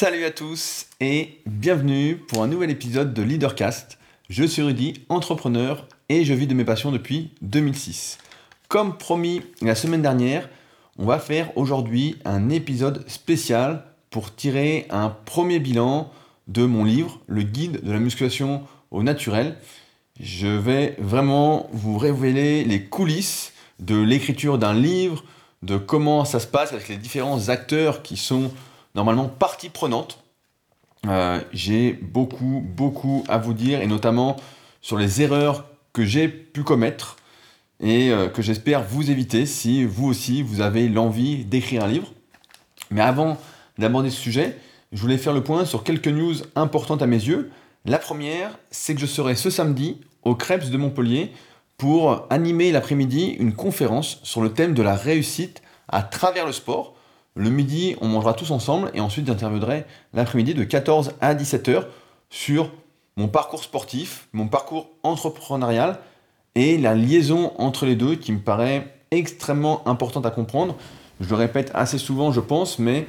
Salut à tous et bienvenue pour un nouvel épisode de Leadercast. Je suis Rudy, entrepreneur et je vis de mes passions depuis 2006. Comme promis la semaine dernière, on va faire aujourd'hui un épisode spécial pour tirer un premier bilan de mon livre, Le guide de la musculation au naturel. Je vais vraiment vous révéler les coulisses de l'écriture d'un livre, de comment ça se passe avec les différents acteurs qui sont normalement partie prenante. Euh, j'ai beaucoup, beaucoup à vous dire, et notamment sur les erreurs que j'ai pu commettre et euh, que j'espère vous éviter si vous aussi vous avez l'envie d'écrire un livre. Mais avant d'aborder ce sujet, je voulais faire le point sur quelques news importantes à mes yeux. La première, c'est que je serai ce samedi au Krebs de Montpellier pour animer l'après-midi une conférence sur le thème de la réussite à travers le sport. Le midi, on mangera tous ensemble et ensuite j'interviendrai l'après-midi de 14 à 17h sur mon parcours sportif, mon parcours entrepreneurial et la liaison entre les deux qui me paraît extrêmement importante à comprendre. Je le répète assez souvent, je pense, mais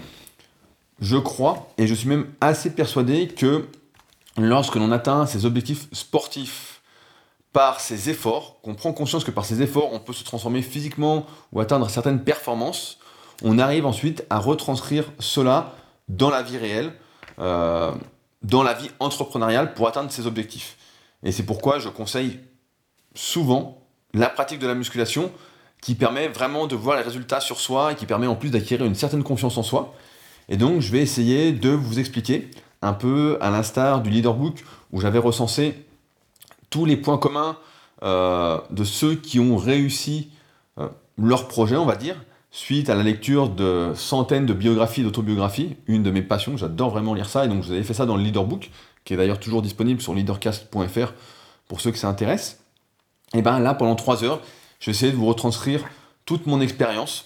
je crois et je suis même assez persuadé que lorsque l'on atteint ses objectifs sportifs par ses efforts, qu'on prend conscience que par ses efforts, on peut se transformer physiquement ou atteindre certaines performances, on arrive ensuite à retranscrire cela dans la vie réelle, euh, dans la vie entrepreneuriale pour atteindre ses objectifs. Et c'est pourquoi je conseille souvent la pratique de la musculation qui permet vraiment de voir les résultats sur soi et qui permet en plus d'acquérir une certaine confiance en soi. Et donc je vais essayer de vous expliquer un peu à l'instar du leaderbook où j'avais recensé tous les points communs euh, de ceux qui ont réussi euh, leur projet, on va dire, suite à la lecture de centaines de biographies et d'autobiographies, une de mes passions, j'adore vraiment lire ça, et donc vous avez fait ça dans le Leaderbook, qui est d'ailleurs toujours disponible sur leadercast.fr pour ceux que ça intéresse. Et bien là, pendant trois heures, je vais essayer de vous retranscrire toute mon expérience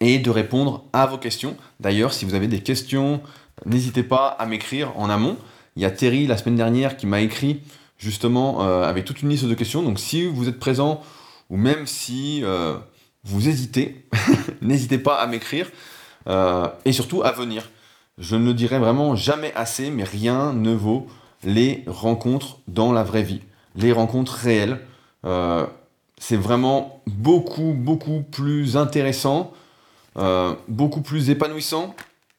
et de répondre à vos questions. D'ailleurs, si vous avez des questions, n'hésitez pas à m'écrire en amont. Il y a Terry la semaine dernière qui m'a écrit justement euh, avec toute une liste de questions. Donc si vous êtes présent, ou même si euh, vous hésitez, n'hésitez pas à m'écrire euh, et surtout à venir. Je ne le dirai vraiment jamais assez, mais rien ne vaut les rencontres dans la vraie vie, les rencontres réelles. Euh, c'est vraiment beaucoup, beaucoup plus intéressant, euh, beaucoup plus épanouissant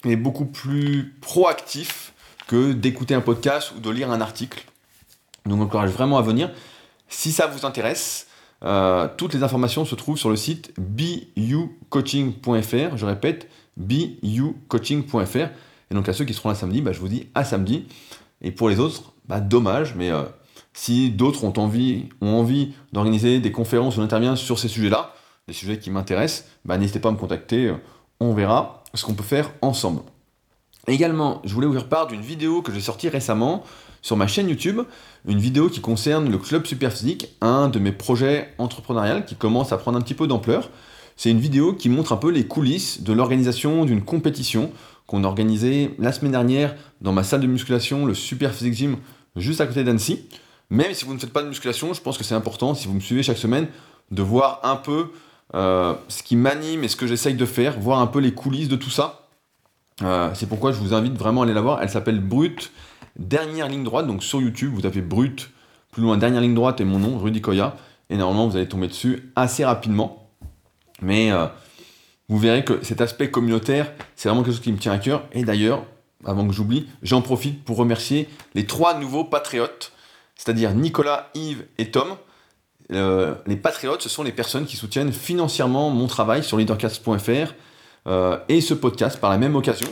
et beaucoup plus proactif que d'écouter un podcast ou de lire un article. Donc, j'encourage vraiment à venir. Si ça vous intéresse, euh, toutes les informations se trouvent sur le site bucoaching.fr. Je répète, bucoaching.fr. Et donc à ceux qui seront là samedi, bah, je vous dis à samedi. Et pour les autres, bah, dommage, mais euh, si d'autres ont envie, ont envie d'organiser des conférences ou d'intervenir sur ces sujets-là, des sujets qui m'intéressent, bah, n'hésitez pas à me contacter. On verra ce qu'on peut faire ensemble. Également, je voulais vous faire part d'une vidéo que j'ai sortie récemment sur ma chaîne YouTube, une vidéo qui concerne le Club Superphysique, un de mes projets entrepreneuriaux qui commence à prendre un petit peu d'ampleur. C'est une vidéo qui montre un peu les coulisses de l'organisation d'une compétition qu'on a organisée la semaine dernière dans ma salle de musculation, le Superphysique Gym, juste à côté d'Annecy. Même si vous ne faites pas de musculation, je pense que c'est important, si vous me suivez chaque semaine, de voir un peu euh, ce qui m'anime et ce que j'essaye de faire, voir un peu les coulisses de tout ça. Euh, c'est pourquoi je vous invite vraiment à aller la voir. Elle s'appelle Brut dernière ligne droite, donc sur YouTube, vous tapez brut, plus loin, dernière ligne droite et mon nom, Rudy Koya, et normalement vous allez tomber dessus assez rapidement. Mais euh, vous verrez que cet aspect communautaire, c'est vraiment quelque chose qui me tient à cœur. Et d'ailleurs, avant que j'oublie, j'en profite pour remercier les trois nouveaux patriotes, c'est-à-dire Nicolas, Yves et Tom. Euh, les patriotes, ce sont les personnes qui soutiennent financièrement mon travail sur leadercast.fr euh, et ce podcast par la même occasion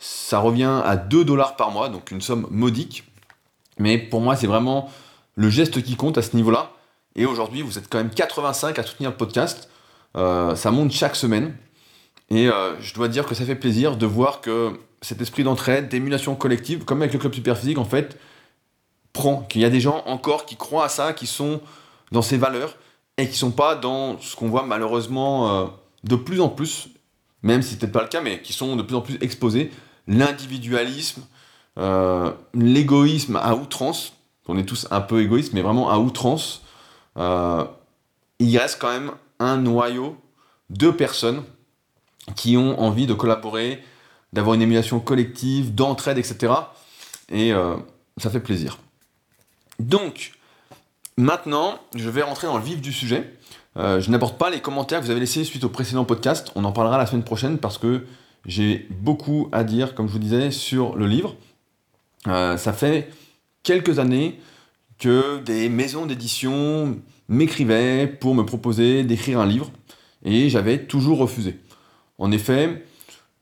ça revient à 2 dollars par mois, donc une somme modique. Mais pour moi, c'est vraiment le geste qui compte à ce niveau-là. Et aujourd'hui, vous êtes quand même 85 à soutenir le podcast. Euh, ça monte chaque semaine. Et euh, je dois dire que ça fait plaisir de voir que cet esprit d'entraide, d'émulation collective, comme avec le club Superphysique, en fait, prend. Qu'il y a des gens encore qui croient à ça, qui sont dans ces valeurs et qui sont pas dans ce qu'on voit malheureusement euh, de plus en plus, même si ce n'est pas le cas, mais qui sont de plus en plus exposés l'individualisme, euh, l'égoïsme à outrance. On est tous un peu égoïstes, mais vraiment à outrance. Euh, il reste quand même un noyau de personnes qui ont envie de collaborer, d'avoir une émulation collective, d'entraide, etc. Et ça fait plaisir. Donc, maintenant, je vais rentrer dans le vif du sujet. je n'apporte pas les commentaires que vous avez laissés suite au précédent podcast. On en parlera la semaine prochaine parce que j'ai beaucoup à dire, comme je vous disais, sur le livre. ça fait quelques années que des maisons d'édition m'écrivaient pour me proposer d'écrire un livre, et j'avais toujours refusé. En effet,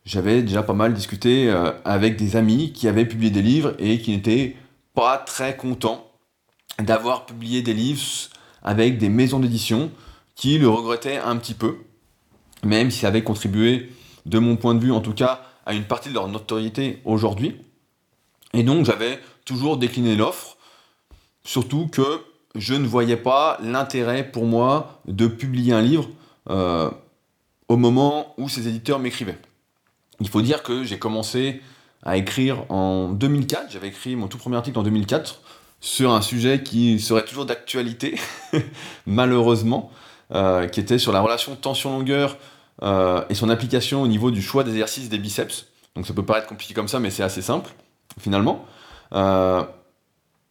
j'avais déjà pas mal discuté euh, avec des amis qui avaient publié des livres et qui n'étaient pas très contents d'avoir publié des livres avec des maisons d'édition qui le regrettaient un petit peu, même si ça avait contribué, de mon point de vue en tout cas, à une partie de leur notoriété aujourd'hui. Et donc j'avais toujours décliné l'offre Surtout que je ne voyais pas l'intérêt pour moi de publier un livre euh, au moment où ces éditeurs m'écrivaient. Il faut dire que j'ai commencé à écrire en 2004, j'avais écrit mon tout premier article en 2004 sur un sujet qui serait toujours d'actualité, malheureusement, euh, qui était sur la relation tension-longueur euh, et son application au niveau du choix des exercices des biceps. Donc ça peut paraître compliqué comme ça, mais c'est assez simple, finalement.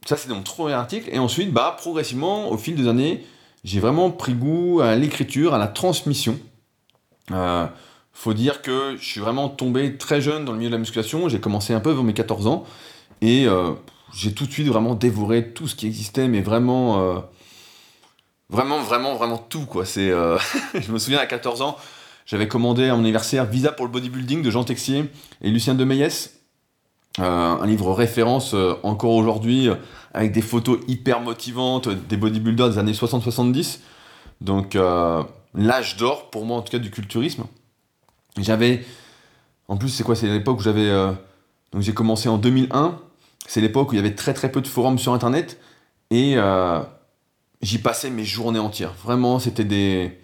Ça, c'est mon premier article. Et ensuite, bah, progressivement, au fil des années, j'ai vraiment pris goût à l'écriture, à la transmission. Euh, faut dire que je suis vraiment tombé très jeune dans le milieu de la musculation. J'ai commencé un peu avant mes 14 ans. Et euh, j'ai tout de suite vraiment dévoré tout ce qui existait, mais vraiment, euh, vraiment, vraiment, vraiment tout. Quoi. C'est, euh, je me souviens à 14 ans, j'avais commandé à mon anniversaire Visa pour le bodybuilding de Jean Texier et Lucien de un livre référence encore aujourd'hui avec des photos hyper motivantes des bodybuilders des années 60-70. Donc euh, l'âge d'or pour moi en tout cas du culturisme. J'avais, en plus c'est quoi, c'est l'époque où j'avais, euh, donc j'ai commencé en 2001. C'est l'époque où il y avait très très peu de forums sur internet et euh, j'y passais mes journées entières. Vraiment, c'était des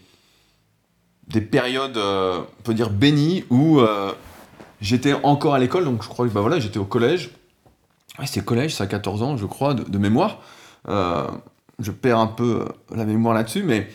des périodes, on peut dire bénies où j'étais encore à l'école, donc je crois que bah voilà, j'étais au collège c'est collège, ça a 14 ans, je crois, de, mémoire. Euh, je perds un peu euh, la mémoire là-dessus, mais.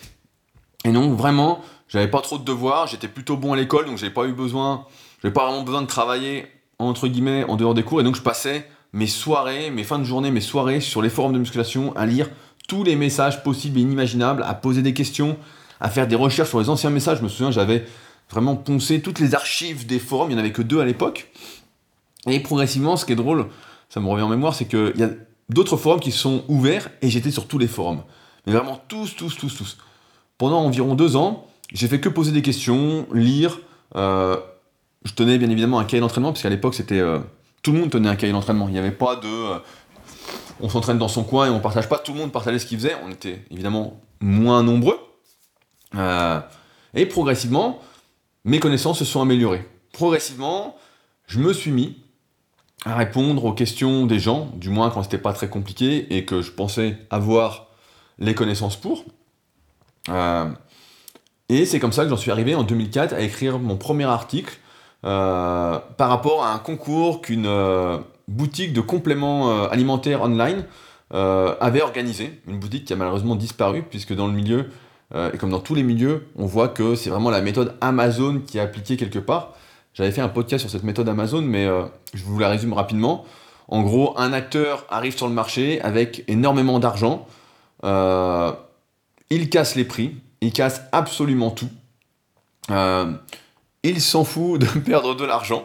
Et non, vraiment, j'avais pas trop de devoirs, j'étais plutôt bon à l'école, donc j'avais pas eu besoin. J'avais pas vraiment besoin de travailler, entre guillemets, en dehors des cours, et donc je passais mes soirées, mes fins de journée, mes soirées sur les forums de musculation à lire tous les messages possibles et inimaginables, à poser des questions, à faire des recherches sur les anciens messages. Je me souviens, j'avais vraiment poncé toutes les archives des forums, il n'y en avait que deux à l'époque. Et progressivement, ce qui est drôle, ça me revient en mémoire, c'est qu'il y a d'autres forums qui sont ouverts et j'étais sur tous les forums. Mais vraiment tous, tous, tous, tous. Pendant environ deux ans, j'ai fait que poser des questions, lire. Euh, je tenais bien évidemment un cahier d'entraînement, parce qu'à l'époque, c'était. Euh, tout le monde tenait un cahier d'entraînement. Il n'y avait pas de. Euh, on s'entraîne dans son coin et on partage pas. Tout le monde partageait ce qu'il faisait. On était évidemment moins nombreux. Et progressivement, mes connaissances se sont améliorées. Progressivement, je me suis mis à répondre aux questions des gens, du moins quand c'était pas très compliqué et que je pensais avoir les connaissances pour. Euh, et c'est comme ça que j'en suis arrivé en 2004 à écrire mon premier article euh, par rapport à un concours qu'une euh, boutique de compléments alimentaires online avait organisé. Une boutique qui a malheureusement disparu puisque dans le milieu, et comme dans tous les milieux, on voit que c'est vraiment la méthode Amazon qui est appliquée quelque part. J'avais fait un podcast sur cette méthode Amazon, mais euh, je vous la résume rapidement. En gros, un acteur arrive sur le marché avec énormément d'argent. Euh, il casse les prix, il casse absolument tout. Euh, il s'en fout de perdre de l'argent.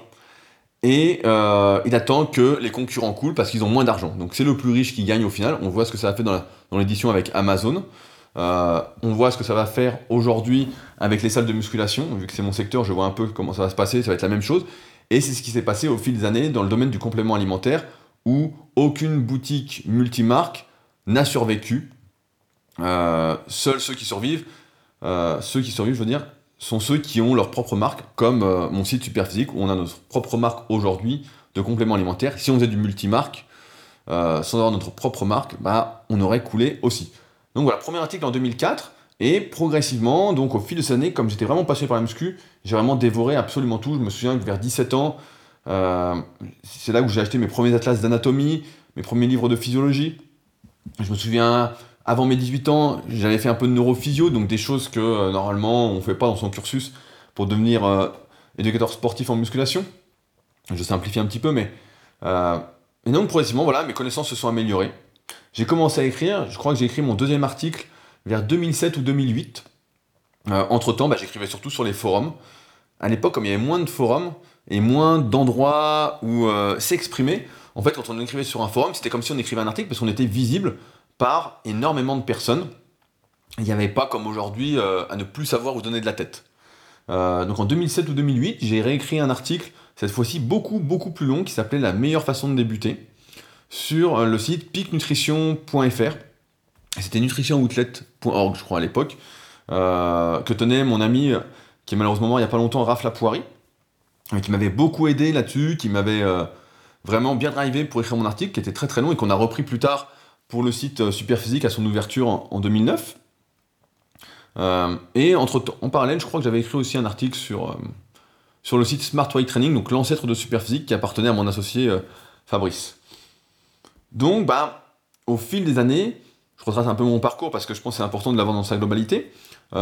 Et il attend que les concurrents coulent parce qu'ils ont moins d'argent. Donc c'est le plus riche qui gagne au final. On voit ce que ça a fait dans l'édition avec Amazon. Euh, on voit ce que ça va faire aujourd'hui avec les salles de musculation. Vu que c'est mon secteur, je vois un peu comment ça va se passer, ça va être la même chose. Et c'est ce qui s'est passé au fil des années dans le domaine du complément alimentaire, où aucune boutique multimarque n'a survécu. Euh, seuls ceux qui survivent, euh, ceux qui survivent, je veux dire, sont ceux qui ont leur propre marque, comme mon site Superphysique, où on a notre propre marque aujourd'hui de complément alimentaire. Si on faisait du multimarque, sans avoir notre propre marque, bah, on aurait coulé aussi. Donc voilà, premier article en 2004. Et progressivement, donc au fil de ces années, comme j'étais vraiment passionné par la muscu, j'ai vraiment dévoré absolument tout. Je me souviens que vers 17 ans, euh, c'est là où j'ai acheté mes premiers atlas d'anatomie, mes premiers livres de physiologie. Je me souviens, avant mes 18 ans, j'avais fait un peu de neurophysio, donc des choses que euh, normalement on ne fait pas dans son cursus pour devenir euh, éducateur sportif en musculation. Je simplifie un petit peu, mais. et donc, progressivement, voilà, mes connaissances se sont améliorées. J'ai commencé à écrire, je crois que j'ai écrit mon deuxième article vers 2007 ou 2008. entre temps, bah, j'écrivais surtout sur les forums. À l'époque, comme il y avait moins de forums et moins d'endroits où s'exprimer, en fait, quand on écrivait sur un forum, c'était comme si on écrivait un article parce qu'on était visible par énormément de personnes. Il n'y avait pas, comme aujourd'hui, euh, à ne plus savoir où donner de la tête. Euh, donc en 2007 ou 2008, j'ai réécrit un article, cette fois-ci beaucoup, beaucoup plus long, qui s'appelait La meilleure façon de débuter, sur euh, le site picnutrition.fr. C'était nutritionoutlet.org, je crois, à l'époque, que tenait mon ami, qui est malheureusement il n'y a pas longtemps, Raph Lapoirie, qui m'avait beaucoup aidé là-dessus, qui m'avait vraiment bien drivé pour écrire mon article, qui était très très long et qu'on a repris plus tard pour le site euh, Superphysique à son ouverture en, 2009. Euh, et entre en parallèle, je crois que j'avais écrit aussi un article sur, euh, le site Smart Training, donc l'ancêtre de Superphysique qui appartenait à mon associé Fabrice. Donc, bah, au fil des années, je retrace un peu mon parcours parce que je pense que c'est important de l'avoir dans sa globalité. on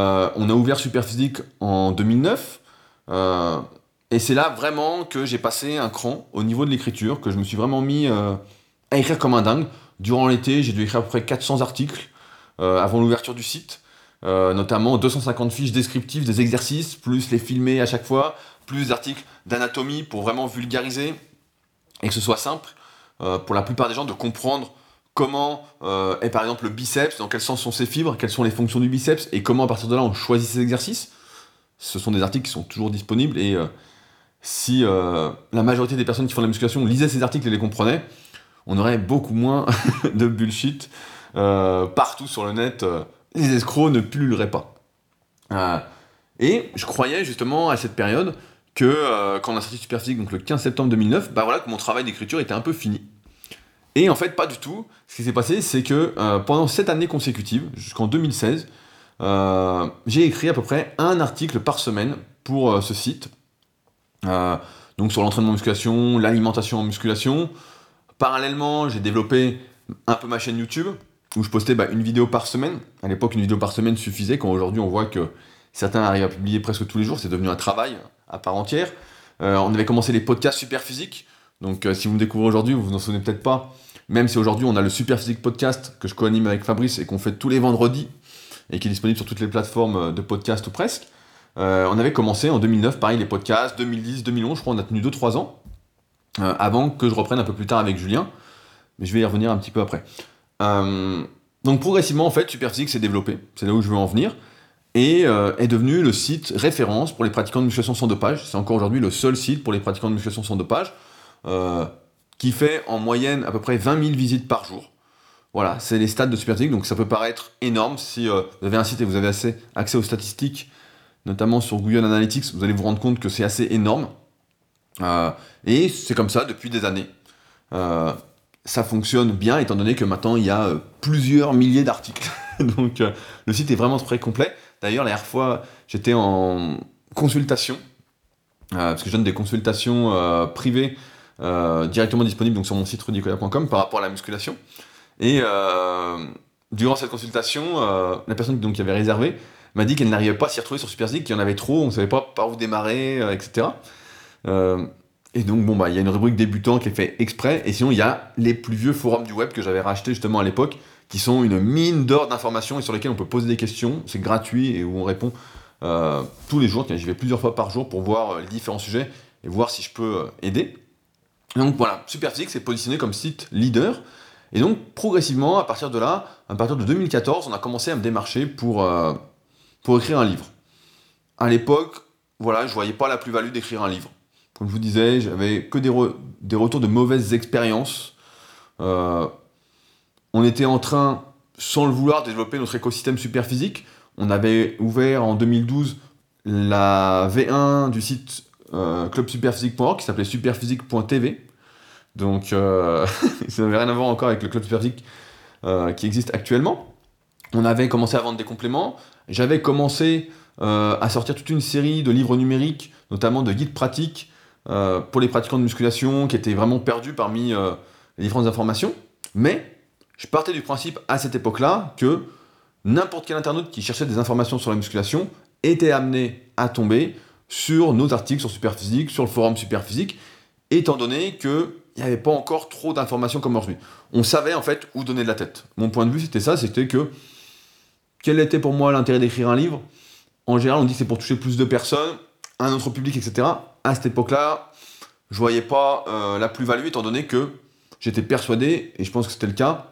a ouvert Superphysique en 2009. Et c'est là vraiment que j'ai passé un cran au niveau de l'écriture, que je me suis vraiment mis euh, à écrire comme un dingue. Durant l'été, j'ai dû écrire à peu près 400 articles euh, avant l'ouverture du site, euh, notamment 250 fiches descriptives des exercices, plus les filmer à chaque fois, plus des articles d'anatomie pour vraiment vulgariser et que ce soit simple pour la plupart des gens de comprendre comment est par exemple le biceps, dans quel sens sont ses fibres, quelles sont les fonctions du biceps et comment à partir de là on choisit ses exercices. Ce sont des articles qui sont toujours disponibles et si euh, la majorité des personnes qui font de la musculation lisaient ces articles et les comprenaient, on aurait beaucoup moins de bullshit euh, partout sur le net. Euh, les escrocs ne pulluleraient pas. et je croyais justement à cette période que quand on a sorti Superphysique, donc le 15 septembre 2009, bah voilà que mon travail d'écriture était un peu fini. Et en fait, pas du tout. Ce qui s'est passé, c'est que pendant cette année consécutive, jusqu'en 2016, j'ai écrit à peu près un article par semaine pour ce site euh, donc sur l'entraînement en musculation, l'alimentation en musculation. Parallèlement, j'ai développé un peu ma chaîne YouTube où je postais bah, une vidéo par semaine. À l'époque, une vidéo par semaine suffisait, quand aujourd'hui on voit que certains arrivent à publier presque tous les jours, c'est devenu un travail à part entière. Euh, on avait commencé les podcasts super physiques. Donc euh, si vous me découvrez aujourd'hui, vous vous en souvenez peut-être pas. Même si aujourd'hui on a le Super Physique Podcast que je co-anime avec Fabrice et qu'on fait tous les vendredis et qui est disponible sur toutes les plateformes de podcast ou presque. Euh, on avait commencé en 2009, pareil, les podcasts, 2010, 2011, je crois, on a tenu 2-3 ans, euh, avant que je reprenne un peu plus tard avec Julien, mais je vais y revenir un petit peu après. Euh, donc progressivement, en fait, Superphysique s'est développé, c'est là où je veux en venir, et est devenu le site référence pour les pratiquants de musculation sans dopage. C'est encore aujourd'hui le seul site pour les pratiquants de musculation sans dopage, qui fait en moyenne à peu près 20 000 visites par jour. Voilà, c'est les stats de Superphysique, donc ça peut paraître énorme si vous avez un site et vous avez assez accès aux statistiques notamment sur Google Analytics, vous allez vous rendre compte que c'est assez énorme. Euh, et c'est comme ça depuis des années. Euh, ça fonctionne bien étant donné que maintenant il y a euh, plusieurs milliers d'articles. Donc le site est vraiment très complet. D'ailleurs, la dernière fois, j'étais en consultation, parce que je donne des consultations privées directement disponibles sur mon site rudicoya.com par rapport à la musculation. Et durant cette consultation, la personne donc, qui avait réservé m'a dit qu'elle n'arrivait pas à s'y retrouver sur Super qu'il y en avait trop, on ne savait pas par où démarrer, euh, etc. Euh, et donc, bon, bah, il y a une rubrique débutant qui est fait exprès, et sinon, il y a les plus vieux forums du web que j'avais rachetés justement à l'époque, qui sont une mine d'or d'informations et sur lesquels on peut poser des questions, c'est gratuit et où on répond euh, tous les jours, j'y vais plusieurs fois par jour pour voir les différents sujets et voir si je peux aider. donc voilà, Superphysique s'est positionné comme site leader, et donc progressivement, à partir de là, à partir de 2014, on a commencé à me démarcher pour pour écrire un livre. À l'époque, voilà, je voyais pas la plus-value d'écrire un livre. Comme je vous disais, j'avais que des, retours de mauvaises expériences. Euh, on était en train, sans le vouloir, de développer notre écosystème super physique. On avait ouvert en 2012 la V1 du site euh, clubsuperphysique.org qui s'appelait superphysique.tv. Donc, euh, ça n'avait rien à voir encore avec le club superphysique euh, qui existe actuellement. On avait commencé à vendre des compléments. J'avais commencé euh, à sortir toute une série de livres numériques, notamment de guides pratiques pour les pratiquants de musculation qui étaient vraiment perdus parmi les différentes informations. Mais je partais du principe à cette époque-là que n'importe quel internaute qui cherchait des informations sur la musculation était amené à tomber sur nos articles sur Superphysique, sur le forum Superphysique, étant donné qu'il n'y avait pas encore trop d'informations comme aujourd'hui. On savait en fait où donner de la tête. Mon point de vue, c'était ça, c'était que quel était pour moi l'intérêt d'écrire un livre? En général, on dit que c'est pour toucher plus de personnes, un autre public, etc. À cette époque-là, je voyais pas euh, la plus-value, étant donné que j'étais persuadé, et je pense que c'était le cas,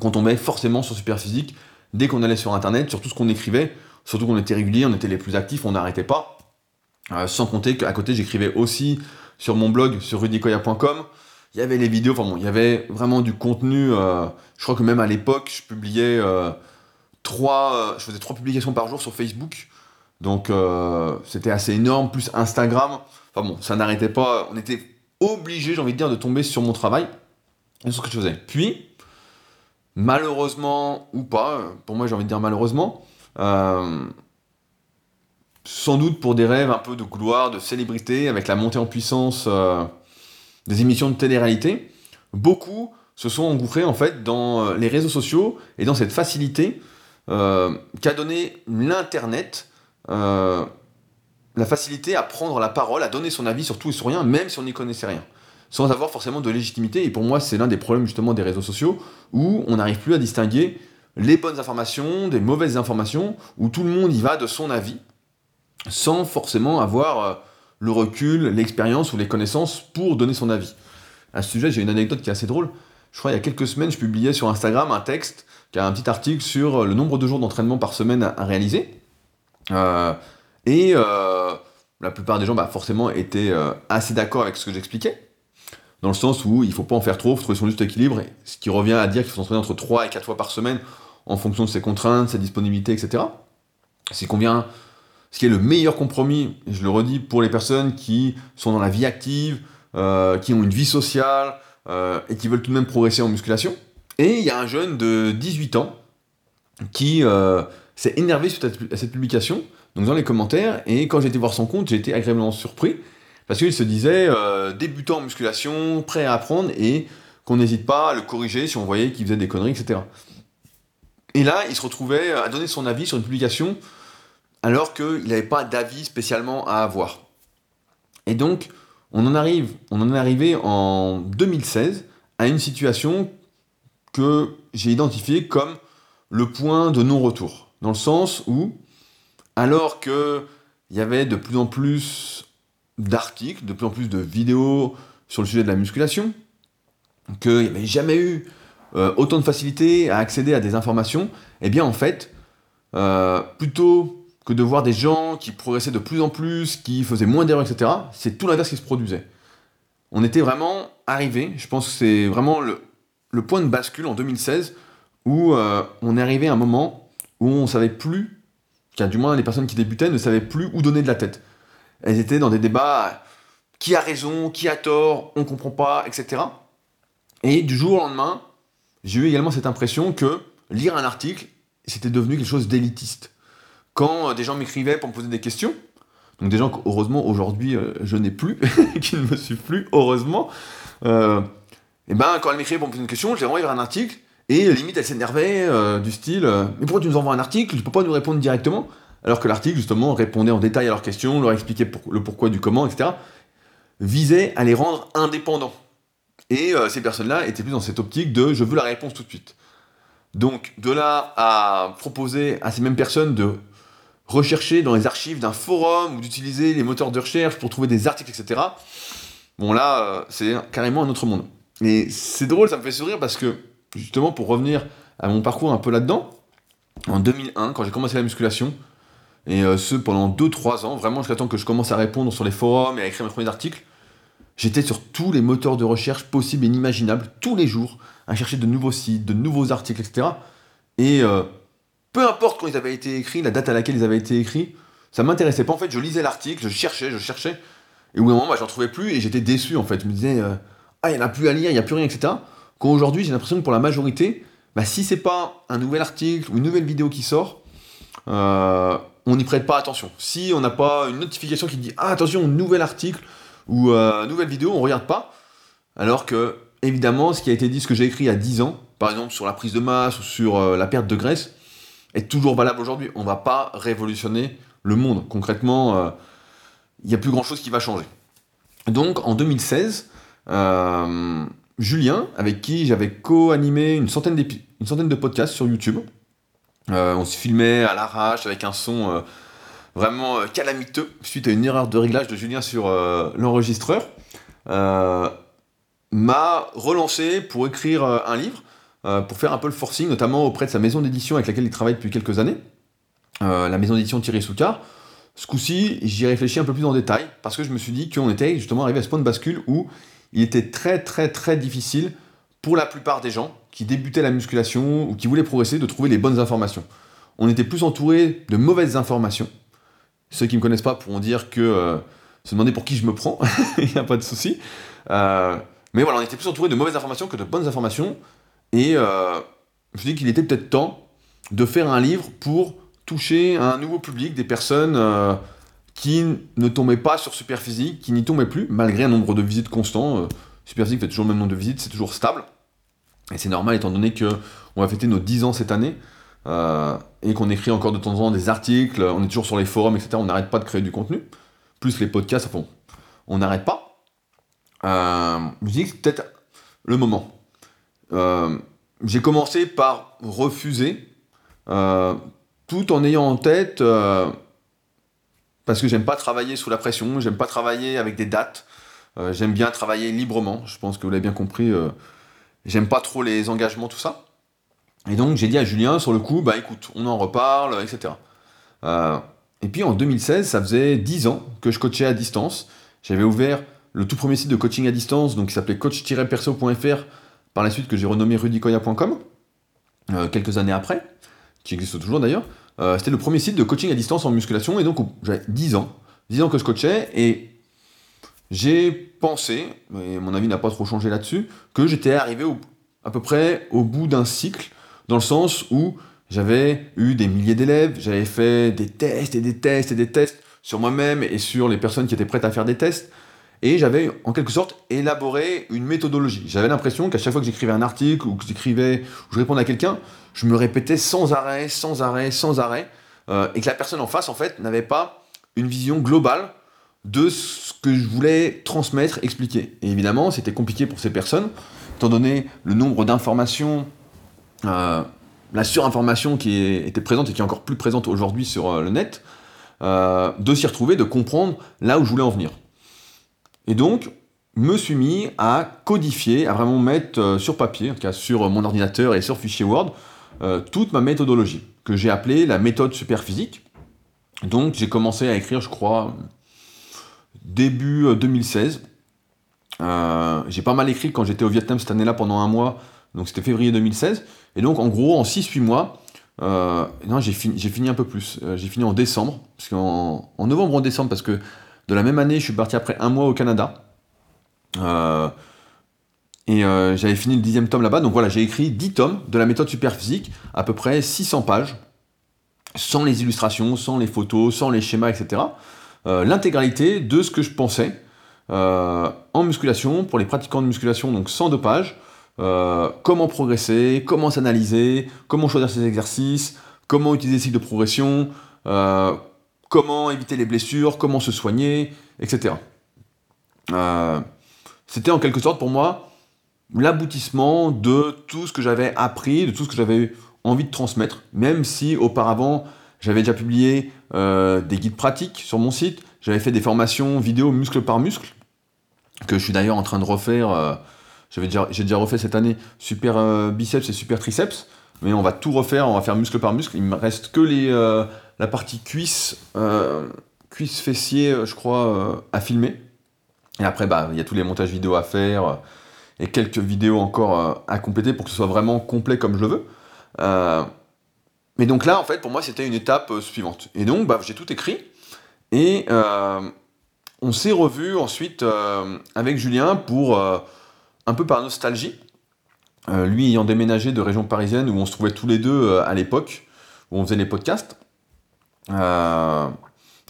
qu'on tombait forcément sur Superphysique dès qu'on allait sur Internet, sur tout ce qu'on écrivait, surtout qu'on était régulier, on était les plus actifs, on n'arrêtait pas. Euh, sans compter qu'à côté, j'écrivais aussi sur mon blog, sur rudicoya.com. Il y avait les vidéos, enfin bon, il y avait vraiment du contenu. Euh, je crois que même à l'époque, je publiais trois, je faisais trois publications par jour sur Facebook. Donc c'était assez énorme, plus Instagram. Enfin bon, ça n'arrêtait pas. On était obligé, j'ai envie de dire, de tomber sur mon travail et sur ce que je faisais. Puis, malheureusement ou pas, pour moi j'ai envie de dire malheureusement, euh, sans doute pour des rêves un peu de gloire, de célébrité, avec la montée en puissance euh, des émissions de télé-réalité, beaucoup se sont engouffrés en fait dans euh, les réseaux sociaux et dans cette facilité qu'a donné l'Internet la facilité à prendre la parole, à donner son avis sur tout et sur rien, même si on n'y connaissait rien, sans avoir forcément de légitimité. Et pour moi, c'est l'un des problèmes justement des réseaux sociaux, où on n'arrive plus à distinguer les bonnes informations des mauvaises informations, où tout le monde y va de son avis, sans forcément avoir euh, le recul, l'expérience ou les connaissances pour donner son avis. À ce sujet, j'ai une anecdote qui est assez drôle. Je crois il y a quelques semaines, je publiais sur Instagram un texte, qui a un petit article sur euh, le nombre de jours d'entraînement par semaine à, réaliser. Euh, et la plupart des gens, bah, forcément, étaient assez d'accord avec ce que j'expliquais. Dans le sens où il ne faut pas en faire trop, il faut trouver son juste équilibre, ce qui revient à dire qu'il faut s'entraîner entre 3 et 4 fois par semaine en fonction de ses contraintes, sa disponibilité, etc. C'est combien ce qui est le meilleur compromis, je le redis, pour les personnes qui sont dans la vie active, euh, qui ont une vie sociale et qui veulent tout de même progresser en musculation. Et il y a un jeune de 18 ans qui s'est énervé sur cette publication dans les commentaires, et quand j'ai été voir son compte, j'ai été agréablement surpris, parce qu'il se disait euh, débutant en musculation, prêt à apprendre, et qu'on n'hésite pas à le corriger si on voyait qu'il faisait des conneries, etc. Et là, il se retrouvait à donner son avis sur une publication, alors qu'il n'avait pas d'avis spécialement à avoir. Et donc, on en arrive, on en est arrivé en 2016 à une situation que j'ai identifiée comme le point de non-retour. Dans le sens où alors qu'il y avait de plus en plus d'articles, de plus en plus de vidéos sur le sujet de la musculation, qu'il n'y avait jamais eu euh, autant de facilité à accéder à des informations, eh bien en fait, euh, plutôt que de voir des gens qui progressaient de plus en plus, qui faisaient moins d'erreurs, etc., c'est tout l'inverse qui se produisait. On était vraiment arrivé, je pense que c'est vraiment le, point de bascule en 2016, où euh, on est arrivé à un moment où on ne savait plus car du moins les personnes qui débutaient ne savaient plus où donner de la tête. Elles étaient dans des débats qui a raison, qui a tort, on comprend pas, etc. Et du jour au lendemain, j'ai eu également cette impression que lire un article, c'était devenu quelque chose d'élitiste. Quand euh, des gens m'écrivaient pour me poser des questions, donc des gens que heureusement aujourd'hui euh, je n'ai plus, qui ne me suivent plus, heureusement, euh, et ben quand elles m'écrivaient pour me poser une question, je les renvoyais vers un article, et limite, elle s'énervait euh, du style Mais pourquoi tu nous envoies un article? Tu peux pas nous répondre directement? Alors que l'article, justement, répondait en détail à leurs questions, leur expliquait le pourquoi du comment, etc. Visait à les rendre indépendants. Et euh, ces personnes-là étaient plus dans cette optique de Je veux la réponse tout de suite. Donc, de là à proposer à ces mêmes personnes de rechercher dans les archives d'un forum ou d'utiliser les moteurs de recherche pour trouver des articles, etc. Bon, là, c'est carrément un autre monde. Et c'est drôle, ça me fait sourire parce que justement pour revenir à mon parcours un peu là-dedans, en 2001, quand j'ai commencé la musculation, et euh, ce pendant 2-3 ans, vraiment jusqu'à temps que je commence à répondre sur les forums et à écrire mes premiers articles, j'étais sur tous les moteurs de recherche possibles et inimaginables, tous les jours, à chercher de nouveaux sites, de nouveaux articles, etc. Et euh, peu importe quand ils avaient été écrits, la date à laquelle ils avaient été écrits, ça m'intéressait pas. En fait, je lisais l'article, je cherchais, je cherchais, et au bout d'un moment, bah, j'en trouvais plus, et j'étais déçu, en fait. Je me disais, euh, ah, il n'y en a plus à lire, il n'y a plus rien, etc. Qu'aujourd'hui, j'ai l'impression que pour la majorité, bah, si c'est pas un nouvel article ou une nouvelle vidéo qui sort, euh, on n'y prête pas attention. Si on n'a pas une notification qui dit ah attention nouvel article ou euh, nouvelle vidéo, on regarde pas. Alors que évidemment, ce qui a été dit, ce que j'ai écrit il y a 10 ans, par exemple sur la prise de masse ou sur euh, la perte de graisse, est toujours valable aujourd'hui. On va pas révolutionner le monde. Concrètement, il n'y a plus grand chose qui va changer. Donc en 2016, Julien, avec qui j'avais co-animé une centaine de podcasts sur YouTube, on se filmait à l'arrache avec un son vraiment calamiteux suite à une erreur de réglage de Julien sur l'enregistreur m'a relancé pour écrire euh, un livre, euh, pour faire un peu le forcing, notamment auprès de sa maison d'édition avec laquelle il travaille depuis quelques années, euh, la maison d'édition Thierry Soucard. Ce coup-ci, j'y ai réfléchi un peu plus en détail, parce que je me suis dit qu'on était justement arrivé à ce point de bascule où il était très très très difficile pour la plupart des gens qui débutaient la musculation ou qui voulaient progresser de trouver les bonnes informations. On était plus entouré de mauvaises informations. Ceux qui ne me connaissent pas pourront dire que se demander pour qui je me prends, il n'y a pas de souci. Mais voilà, on était plus entouré de mauvaises informations que de bonnes informations. Et euh, je dis qu'il était peut-être temps de faire un livre pour toucher un nouveau public, des personnes euh, qui ne tombaient pas sur Superphysique, qui n'y tombaient plus, malgré un nombre de visites constant. Euh, Superphysique fait toujours le même nombre de visites, c'est toujours stable. Et c'est normal étant donné qu'on va fêter nos 10 ans cette année. et qu'on écrit encore de temps en temps des articles, on est toujours sur les forums, etc. On n'arrête pas de créer du contenu. Plus les podcasts, enfin, on n'arrête pas. Euh, je dis que c'est peut-être le moment. Euh, j'ai commencé par refuser, euh, tout en ayant en tête, parce que j'aime pas travailler sous la pression, j'aime pas travailler avec des dates, j'aime bien travailler librement, je pense que vous l'avez bien compris, j'aime pas trop les engagements, tout ça. Et donc j'ai dit à Julien, sur le coup, bah écoute, on en reparle, etc. et puis en 2016, ça faisait 10 ans que je coachais à distance, j'avais ouvert le tout premier site de coaching à distance, donc qui s'appelait coach-perso.fr, par la suite que j'ai renommé rudicoya.com, euh, quelques années après, qui existe toujours d'ailleurs. Euh, c'était le premier site de coaching à distance en musculation, et donc j'avais 10 ans, 10 ans que je coachais, et j'ai pensé, et mon avis n'a pas trop changé là-dessus, que j'étais arrivé à peu près au bout d'un cycle, dans le sens où j'avais eu des milliers d'élèves, j'avais fait des tests et des tests et des tests sur moi-même et sur les personnes qui étaient prêtes à faire des tests et j'avais en quelque sorte élaboré une méthodologie. J'avais l'impression qu'à chaque fois que j'écrivais un article ou que j'écrivais, ou je répondais à quelqu'un, je me répétais sans arrêt, sans arrêt, sans arrêt, euh, et que la personne en face, en fait, n'avait pas une vision globale de ce que je voulais transmettre, expliquer. Et évidemment, c'était compliqué pour ces personnes, étant donné le nombre d'informations, euh, la surinformation qui était présente et qui est encore plus présente aujourd'hui sur euh, le net, de s'y retrouver, de comprendre là où je voulais en venir. Et donc, me suis mis à codifier, à vraiment mettre euh, sur papier, en tout cas sur mon ordinateur et sur fichier Word, euh, toute ma méthodologie, que j'ai appelée la méthode superphysique. Donc j'ai commencé à écrire, je crois, début 2016. Euh, j'ai pas mal écrit quand j'étais au Vietnam cette année-là pendant un mois, donc c'était février 2016. Et donc en gros, en 6-8 mois, non, j'ai fini, un peu plus. j'ai fini en décembre, en novembre en décembre, parce que de la même année, je suis parti après un mois au Canada. Euh, et euh, j'avais fini le dixième tome là-bas. Donc voilà, j'ai écrit 10 tomes de la méthode superphysique, à peu près 600 pages, sans les illustrations, sans les photos, sans les schémas, etc. Euh, l'intégralité de ce que je pensais en musculation, pour les pratiquants de musculation, donc sans dopage, comment progresser, comment s'analyser, comment choisir ses exercices, comment utiliser les cycles de progression, comment éviter les blessures, comment se soigner, etc. Euh, c'était en quelque sorte pour moi l'aboutissement de tout ce que j'avais appris, de tout ce que j'avais envie de transmettre, même si auparavant j'avais déjà publié euh, des guides pratiques sur mon site, j'avais fait des formations vidéo muscle par muscle, que je suis d'ailleurs en train de refaire, euh, j'ai déjà refait cette année super biceps et super triceps, mais on va tout refaire, on va faire muscle par muscle, il me reste que la partie cuisse, euh, cuisse fessier, euh, je crois, euh, à filmer. Et après, bah, il y a tous les montages vidéo à faire et quelques vidéos encore à compléter pour que ce soit vraiment complet comme je le veux. Mais donc là, en fait, pour moi, c'était une étape suivante. Et donc, bah, j'ai tout écrit. Et on s'est revu ensuite avec Julien pour, un peu par nostalgie, lui ayant déménagé de région parisienne où on se trouvait tous les deux à l'époque, où on faisait les podcasts. Euh,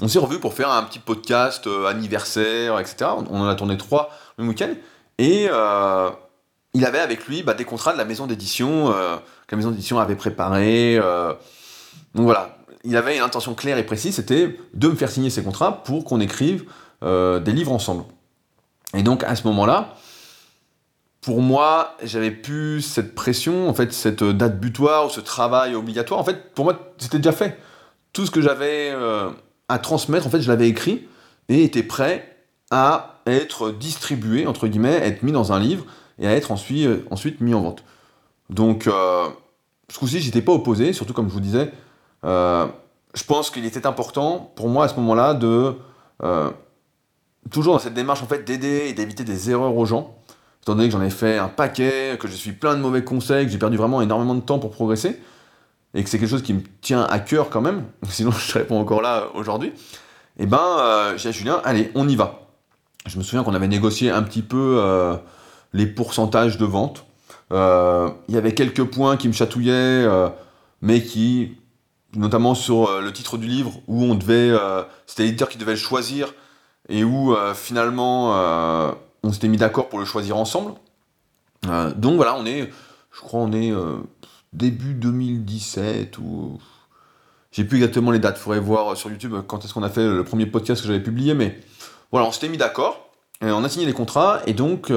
on s'est revu pour faire un petit podcast euh, anniversaire, etc. On en a tourné trois le week-end. Et euh, il avait avec lui bah, des contrats de la maison d'édition que la maison d'édition avait préparé. donc voilà, il avait une intention claire et précise, c'était de me faire signer ces contrats pour qu'on écrive des livres ensemble. Et donc à ce moment-là, pour moi, j'avais plus cette pression, en fait, cette date butoir ou ce travail obligatoire. En fait, pour moi, c'était déjà fait. Tout ce que j'avais euh, à transmettre, en fait, je l'avais écrit et était prêt à être distribué, entre guillemets, être mis dans un livre et à être ensuite, euh, ensuite mis en vente. Donc, euh, ce coup-ci, j'étais pas opposé, surtout comme je vous disais, je pense qu'il était important pour moi à ce moment-là de toujours dans cette démarche en fait d'aider et d'éviter des erreurs aux gens, étant donné que j'en ai fait un paquet, que je suis plein de mauvais conseils, que j'ai perdu vraiment énormément de temps pour progresser, et que c'est quelque chose qui me tient à cœur quand même, sinon je serais pas encore là aujourd'hui, et eh ben euh, j'ai dit à Julien, allez, on y va. Je me souviens qu'on avait négocié un petit peu euh, les pourcentages de vente. Euh, il y avait quelques points qui me chatouillaient, mais qui, notamment sur le titre du livre, où on devait, c'était l'éditeur qui devait le choisir, et où euh, finalement euh, on s'était mis d'accord pour le choisir ensemble. Euh, donc voilà, on est, je crois, on est début 2017 ou j'ai plus exactement les dates. Faudrait voir sur YouTube quand est-ce qu'on a fait le premier podcast que j'avais publié, mais voilà, on s'était mis d'accord. Et on a signé les contrats et donc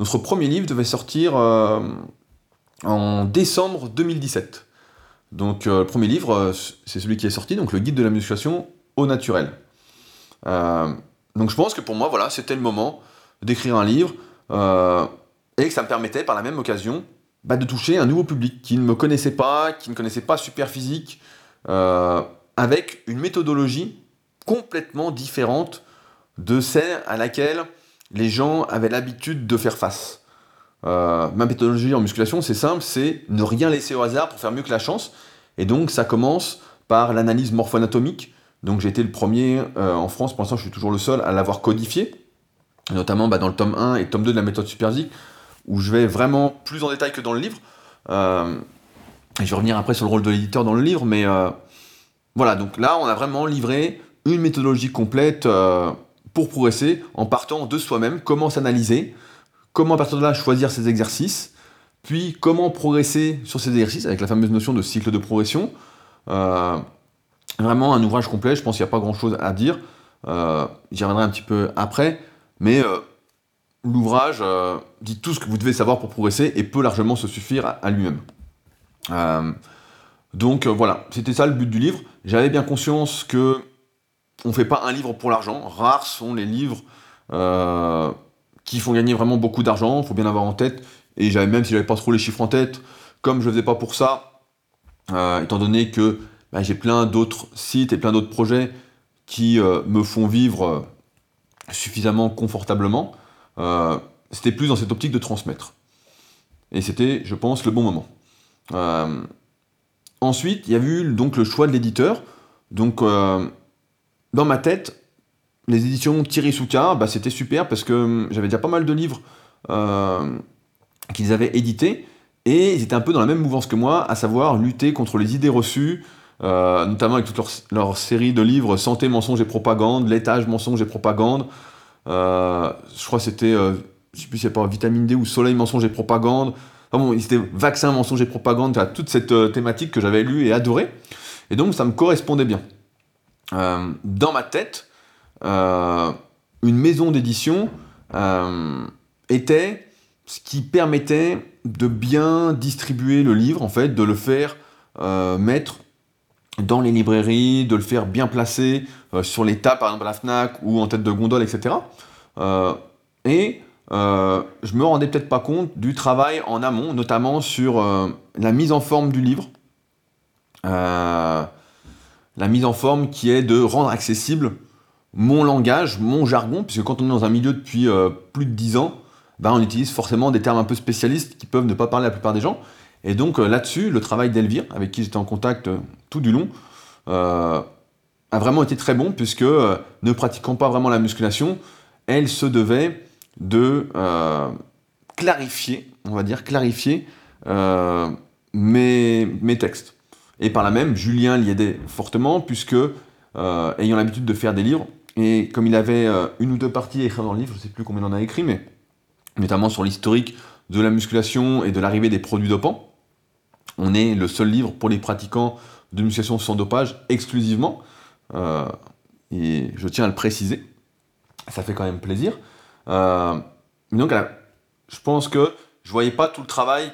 notre premier livre devait sortir en décembre 2017. Donc le premier livre, c'est celui qui est sorti, donc le guide de la musculation au naturel. Euh, donc je pense que pour moi, voilà, c'était le moment d'écrire un livre euh, et que ça me permettait par la même occasion bah, de toucher un nouveau public qui ne me connaissait pas, qui ne connaissait pas Super Physique, euh, avec une méthodologie complètement différente de celle à laquelle les gens avaient l'habitude de faire face. ma méthodologie en musculation, c'est simple, c'est ne rien laisser au hasard pour faire mieux que la chance. Et donc ça commence par l'analyse morpho-anatomique, donc j'ai été le premier euh, en France, pour l'instant je suis toujours le seul à l'avoir codifié, notamment bah, dans le tome 1 et tome 2 de la méthode Superzik, où je vais vraiment plus en détail que dans le livre. Euh, et je vais revenir après sur le rôle de l'éditeur dans le livre, mais euh, voilà, donc là on a vraiment livré une méthodologie complète pour progresser en partant de soi-même, comment s'analyser, comment à partir de là choisir ses exercices, puis comment progresser sur ces exercices avec la fameuse notion de cycle de progression. Vraiment un ouvrage complet, je pense qu'il n'y a pas grand chose à dire. Euh, j'y reviendrai un petit peu après, mais euh, l'ouvrage euh, dit tout ce que vous devez savoir pour progresser et peut largement se suffire à, lui-même. donc voilà, c'était ça le but du livre. J'avais bien conscience que on fait pas un livre pour l'argent. Rares sont les livres qui font gagner vraiment beaucoup d'argent. Il faut bien avoir en tête. Et j'avais même si j'avais pas trop les chiffres en tête, comme je ne faisais pas pour ça, étant donné que bah, j'ai plein d'autres sites et plein d'autres projets qui euh, me font vivre euh, suffisamment confortablement. Euh, c'était plus dans cette optique de transmettre. Et c'était, je pense, le bon moment. ensuite, il y a eu donc le choix de l'éditeur. Donc, dans ma tête, les éditions Thierry Souka, bah, c'était super parce que hum, j'avais déjà pas mal de livres qu'ils avaient édités et ils étaient un peu dans la même mouvance que moi, à savoir lutter contre les idées reçues, euh, notamment avec toute leur, série de livres Santé, mensonge et propagande, Laitage, mensonge et propagande. Euh, je crois que c'était, euh, je sais plus c'est pas Vitamine D ou Soleil, mensonge et propagande. Enfin bon, c'était Vaccin, mensonge et propagande, toute cette thématique que j'avais lue et adorée. Et donc ça me correspondait bien. Dans ma tête, une maison d'édition était ce qui permettait de bien distribuer le livre, en fait, de le faire mettre dans les librairies, de le faire bien placer euh, sur les tables, par exemple à la FNAC ou en tête de gondole, etc. et euh, euh, je me rendais peut-être pas compte du travail en amont, notamment sur la mise en forme du livre. La mise en forme qui est de rendre accessible mon langage, mon jargon, puisque quand on est dans un milieu depuis plus de 10 ans, ben, on utilise forcément des termes un peu spécialistes qui peuvent ne pas parler à la plupart des gens. Et donc euh, là-dessus, le travail d'Elvire, avec qui j'étais en contact euh, tout du long, euh, a vraiment été très bon, puisque ne pratiquant pas vraiment la musculation, elle se devait de clarifier, on va dire, clarifier mes, textes. Et par là même, Julien l'y aidait fortement, puisque, ayant l'habitude de faire des livres, et comme il avait une ou deux parties à écrire dans le livre, je ne sais plus combien il en a écrit, mais notamment sur l'historique de la musculation et de l'arrivée des produits dopants, on est le seul livre pour les pratiquants de musculation sans dopage exclusivement. Euh, et je tiens à le préciser. Ça fait quand même plaisir. donc, je pense que je voyais pas tout le travail,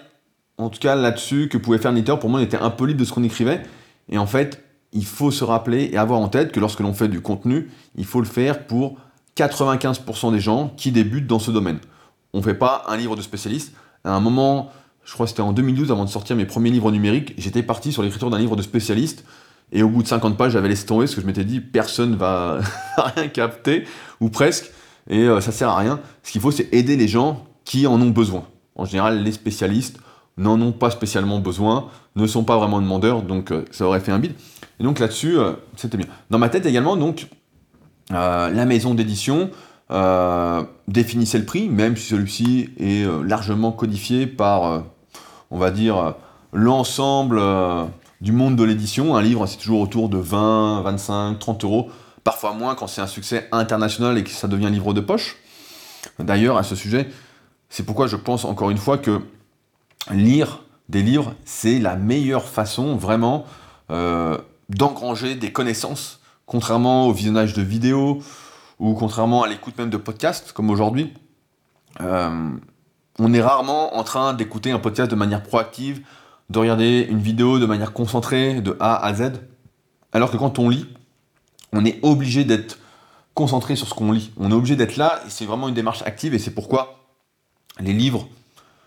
en tout cas là-dessus, que pouvait faire un éditeur. Pour moi, on était un peu libre de ce qu'on écrivait. Et en fait, il faut se rappeler et avoir en tête que lorsque l'on fait du contenu, il faut le faire pour 95% des gens qui débutent dans ce domaine. On ne fait pas un livre de spécialiste. À un moment, je crois que c'était en 2012, avant de sortir mes premiers livres numériques, j'étais parti sur l'écriture d'un livre de spécialiste. Et au bout de 50 pages, j'avais laissé tomber parce que je m'étais dit, personne va rien capter, ou presque, et euh, ça sert à rien. Ce qu'il faut, c'est aider les gens qui en ont besoin. En général, les spécialistes n'en ont pas spécialement besoin, ne sont pas vraiment demandeurs, donc euh, ça aurait fait un bide. Et donc là-dessus, euh, c'était bien. Dans ma tête également, donc, euh, la maison d'édition définissait le prix, même si celui-ci est largement codifié par, on va dire, l'ensemble du monde de l'édition. Un livre, c'est toujours autour de 20, 25, 30 euros, parfois moins quand c'est un succès international et que ça devient livre de poche. D'ailleurs, à ce sujet, c'est pourquoi je pense encore une fois que lire des livres, c'est la meilleure façon vraiment euh, d'engranger des connaissances, contrairement au visionnage de vidéos ou contrairement à l'écoute même de podcasts comme aujourd'hui. Euh, on est rarement en train d'écouter un podcast de manière proactive, de regarder une vidéo de manière concentrée de A à Z, alors que quand on lit, on est obligé d'être concentré sur ce qu'on lit. On est obligé d'être là et c'est vraiment une démarche active et c'est pourquoi les livres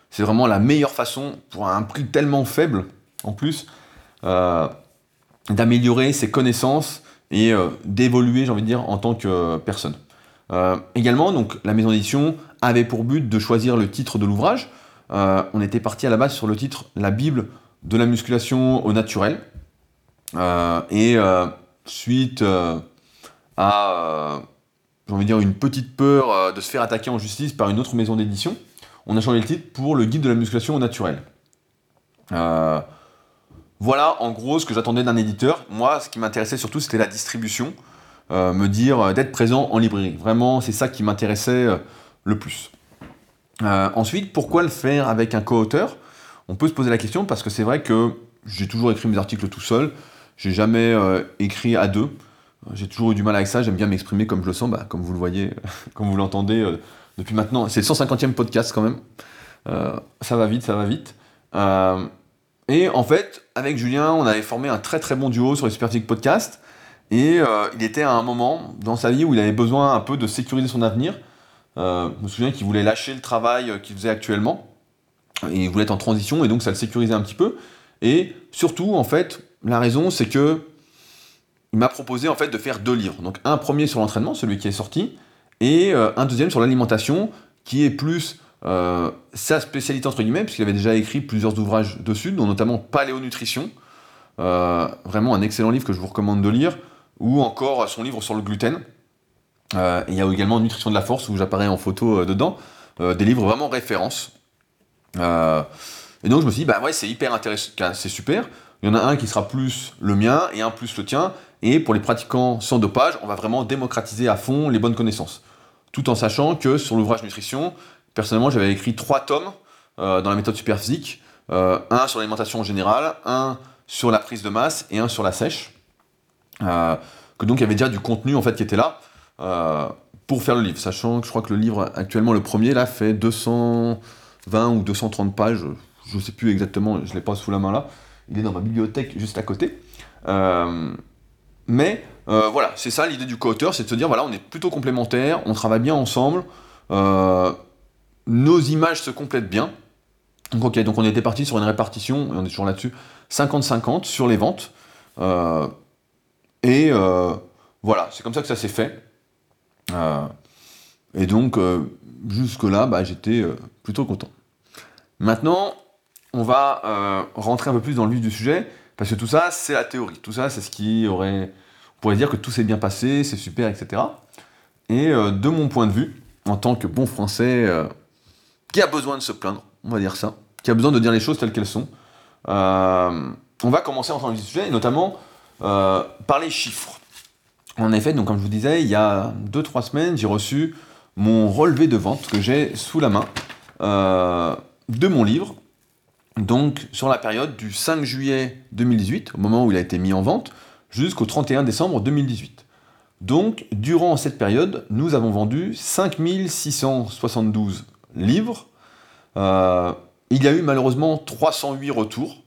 c'est vraiment la meilleure façon, pour un prix tellement faible, en plus, euh, d'améliorer ses connaissances et euh, d'évoluer, j'ai envie de dire, en tant que personne. Euh, également, donc, la maison d'édition avait pour but de choisir le titre de l'ouvrage. on était parti à la base sur le titre La Bible de la musculation au naturel. et suite à, j'ai envie de dire, une petite peur de se faire attaquer en justice par une autre maison d'édition, on a changé le titre pour le guide de la musculation au naturel. Euh, voilà en gros ce que j'attendais d'un éditeur. Moi, ce qui m'intéressait surtout, c'était la distribution. Euh, me dire euh, d'être présent en librairie. Vraiment, c'est ça qui m'intéressait le plus. ensuite, pourquoi le faire avec un co-auteur? On peut se poser la question parce que c'est vrai que j'ai toujours écrit mes articles tout seul. J'ai jamais écrit à deux. J'ai toujours eu du mal avec ça. J'aime bien m'exprimer comme je le sens, bah, comme vous le voyez, comme vous l'entendez depuis maintenant. C'est le 150e podcast quand même. Euh, ça va vite, ça va vite. Euh, et en fait, avec Julien, on avait formé un très très bon duo sur les Superphysique Podcast. Et euh, il était à un moment dans sa vie où il avait besoin un peu de sécuriser son avenir. je me souviens qu'il voulait lâcher le travail qu'il faisait actuellement. Il voulait être en transition, et donc ça le sécurisait un petit peu. Et surtout, en fait, la raison, c'est que il m'a proposé en fait de faire deux livres. Donc un premier sur l'entraînement, celui qui est sorti, et euh, un deuxième sur l'alimentation, qui est plus euh, sa spécialité entre guillemets, puisqu'il avait déjà écrit plusieurs ouvrages dessus, dont notamment Paléonutrition, euh, vraiment un excellent livre que je vous recommande de lire, ou encore son livre sur le gluten. il y a également Nutrition de la force, où j'apparais en photo dedans, des livres vraiment références. et donc je me suis dit, bah ouais, c'est hyper intéressant, c'est super. Il y en a un qui sera plus le mien et un plus le tien. Et pour les pratiquants sans dopage, on va vraiment démocratiser à fond les bonnes connaissances tout en sachant que sur l'ouvrage nutrition, personnellement, j'avais écrit trois tomes euh, dans la méthode superphysique, euh, un sur l'alimentation en général, un sur la prise de masse et un sur la sèche. Euh, que donc il y avait déjà du contenu en fait qui était là pour faire le livre, sachant que je crois que le livre actuellement le premier là fait 220 ou 230 pages, je ne sais plus exactement, je l'ai pas sous la main là, il est dans ma bibliothèque juste à côté. mais euh, voilà, c'est ça l'idée du co-auteur, c'est de se dire voilà, on est plutôt complémentaires, on travaille bien ensemble, euh, nos images se complètent bien. Donc, ok, donc on était parti sur une répartition, et on est toujours là-dessus, 50-50 sur les ventes. Euh, et voilà, c'est comme ça que ça s'est fait. et donc, jusque-là, bah, j'étais plutôt content. Maintenant, on va rentrer un peu plus dans le vif du sujet, parce que tout ça, c'est la théorie. Tout ça, c'est ce qui aurait pourrait dire que tout s'est bien passé, c'est super, etc. Et euh, de mon point de vue, en tant que bon français euh, qui a besoin de se plaindre, on va dire ça, qui a besoin de dire les choses telles qu'elles sont, euh, on va commencer à entrer dans le sujet, et notamment par les chiffres. En effet, donc comme je vous disais, il y a 2-3 semaines, j'ai reçu mon relevé de vente que j'ai sous la main de mon livre, donc sur la période du 5 juillet 2018, au moment où il a été mis en vente, jusqu'au 31 décembre 2018. Donc, durant cette période, nous avons vendu 5672 livres. Euh, il y a eu malheureusement 308 retours.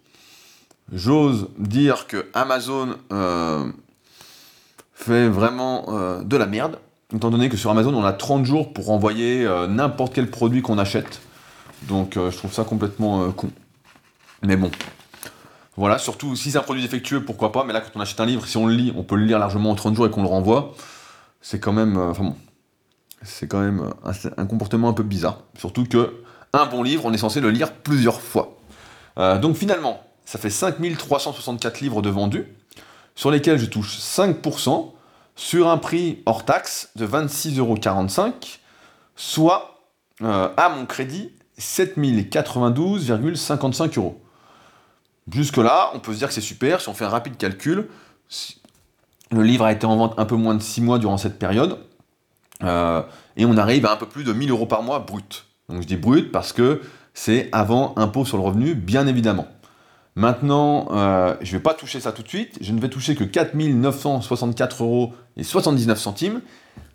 J'ose dire que Amazon euh, fait vraiment euh, de la merde, étant donné que sur Amazon, on a 30 jours pour envoyer n'importe quel produit qu'on achète. Donc, je trouve ça complètement con. Mais bon, voilà, surtout si c'est un produit défectueux, pourquoi pas, mais là, quand on achète un livre, si on le lit, on peut le lire largement en 30 jours et qu'on le renvoie. C'est quand même. Euh, bon. C'est quand même euh, un, comportement un peu bizarre. Surtout que un bon livre, on est censé le lire plusieurs fois. Euh, donc finalement, ça fait 5364 livres de vendus, sur lesquels je touche 5%, sur un prix hors taxe de 26,45€, soit à mon crédit 7092,55 euros. Jusque-là, on peut se dire que c'est super. Si on fait un rapide calcul, le livre a été en vente un peu moins de 6 mois durant cette période. Euh, et on arrive à un peu plus de 1000 euros par mois brut. Donc je dis brut parce que c'est avant impôt sur le revenu, bien évidemment. Maintenant, euh, je ne vais pas toucher ça tout de suite. Je ne vais toucher que 4964 euros et 79 centimes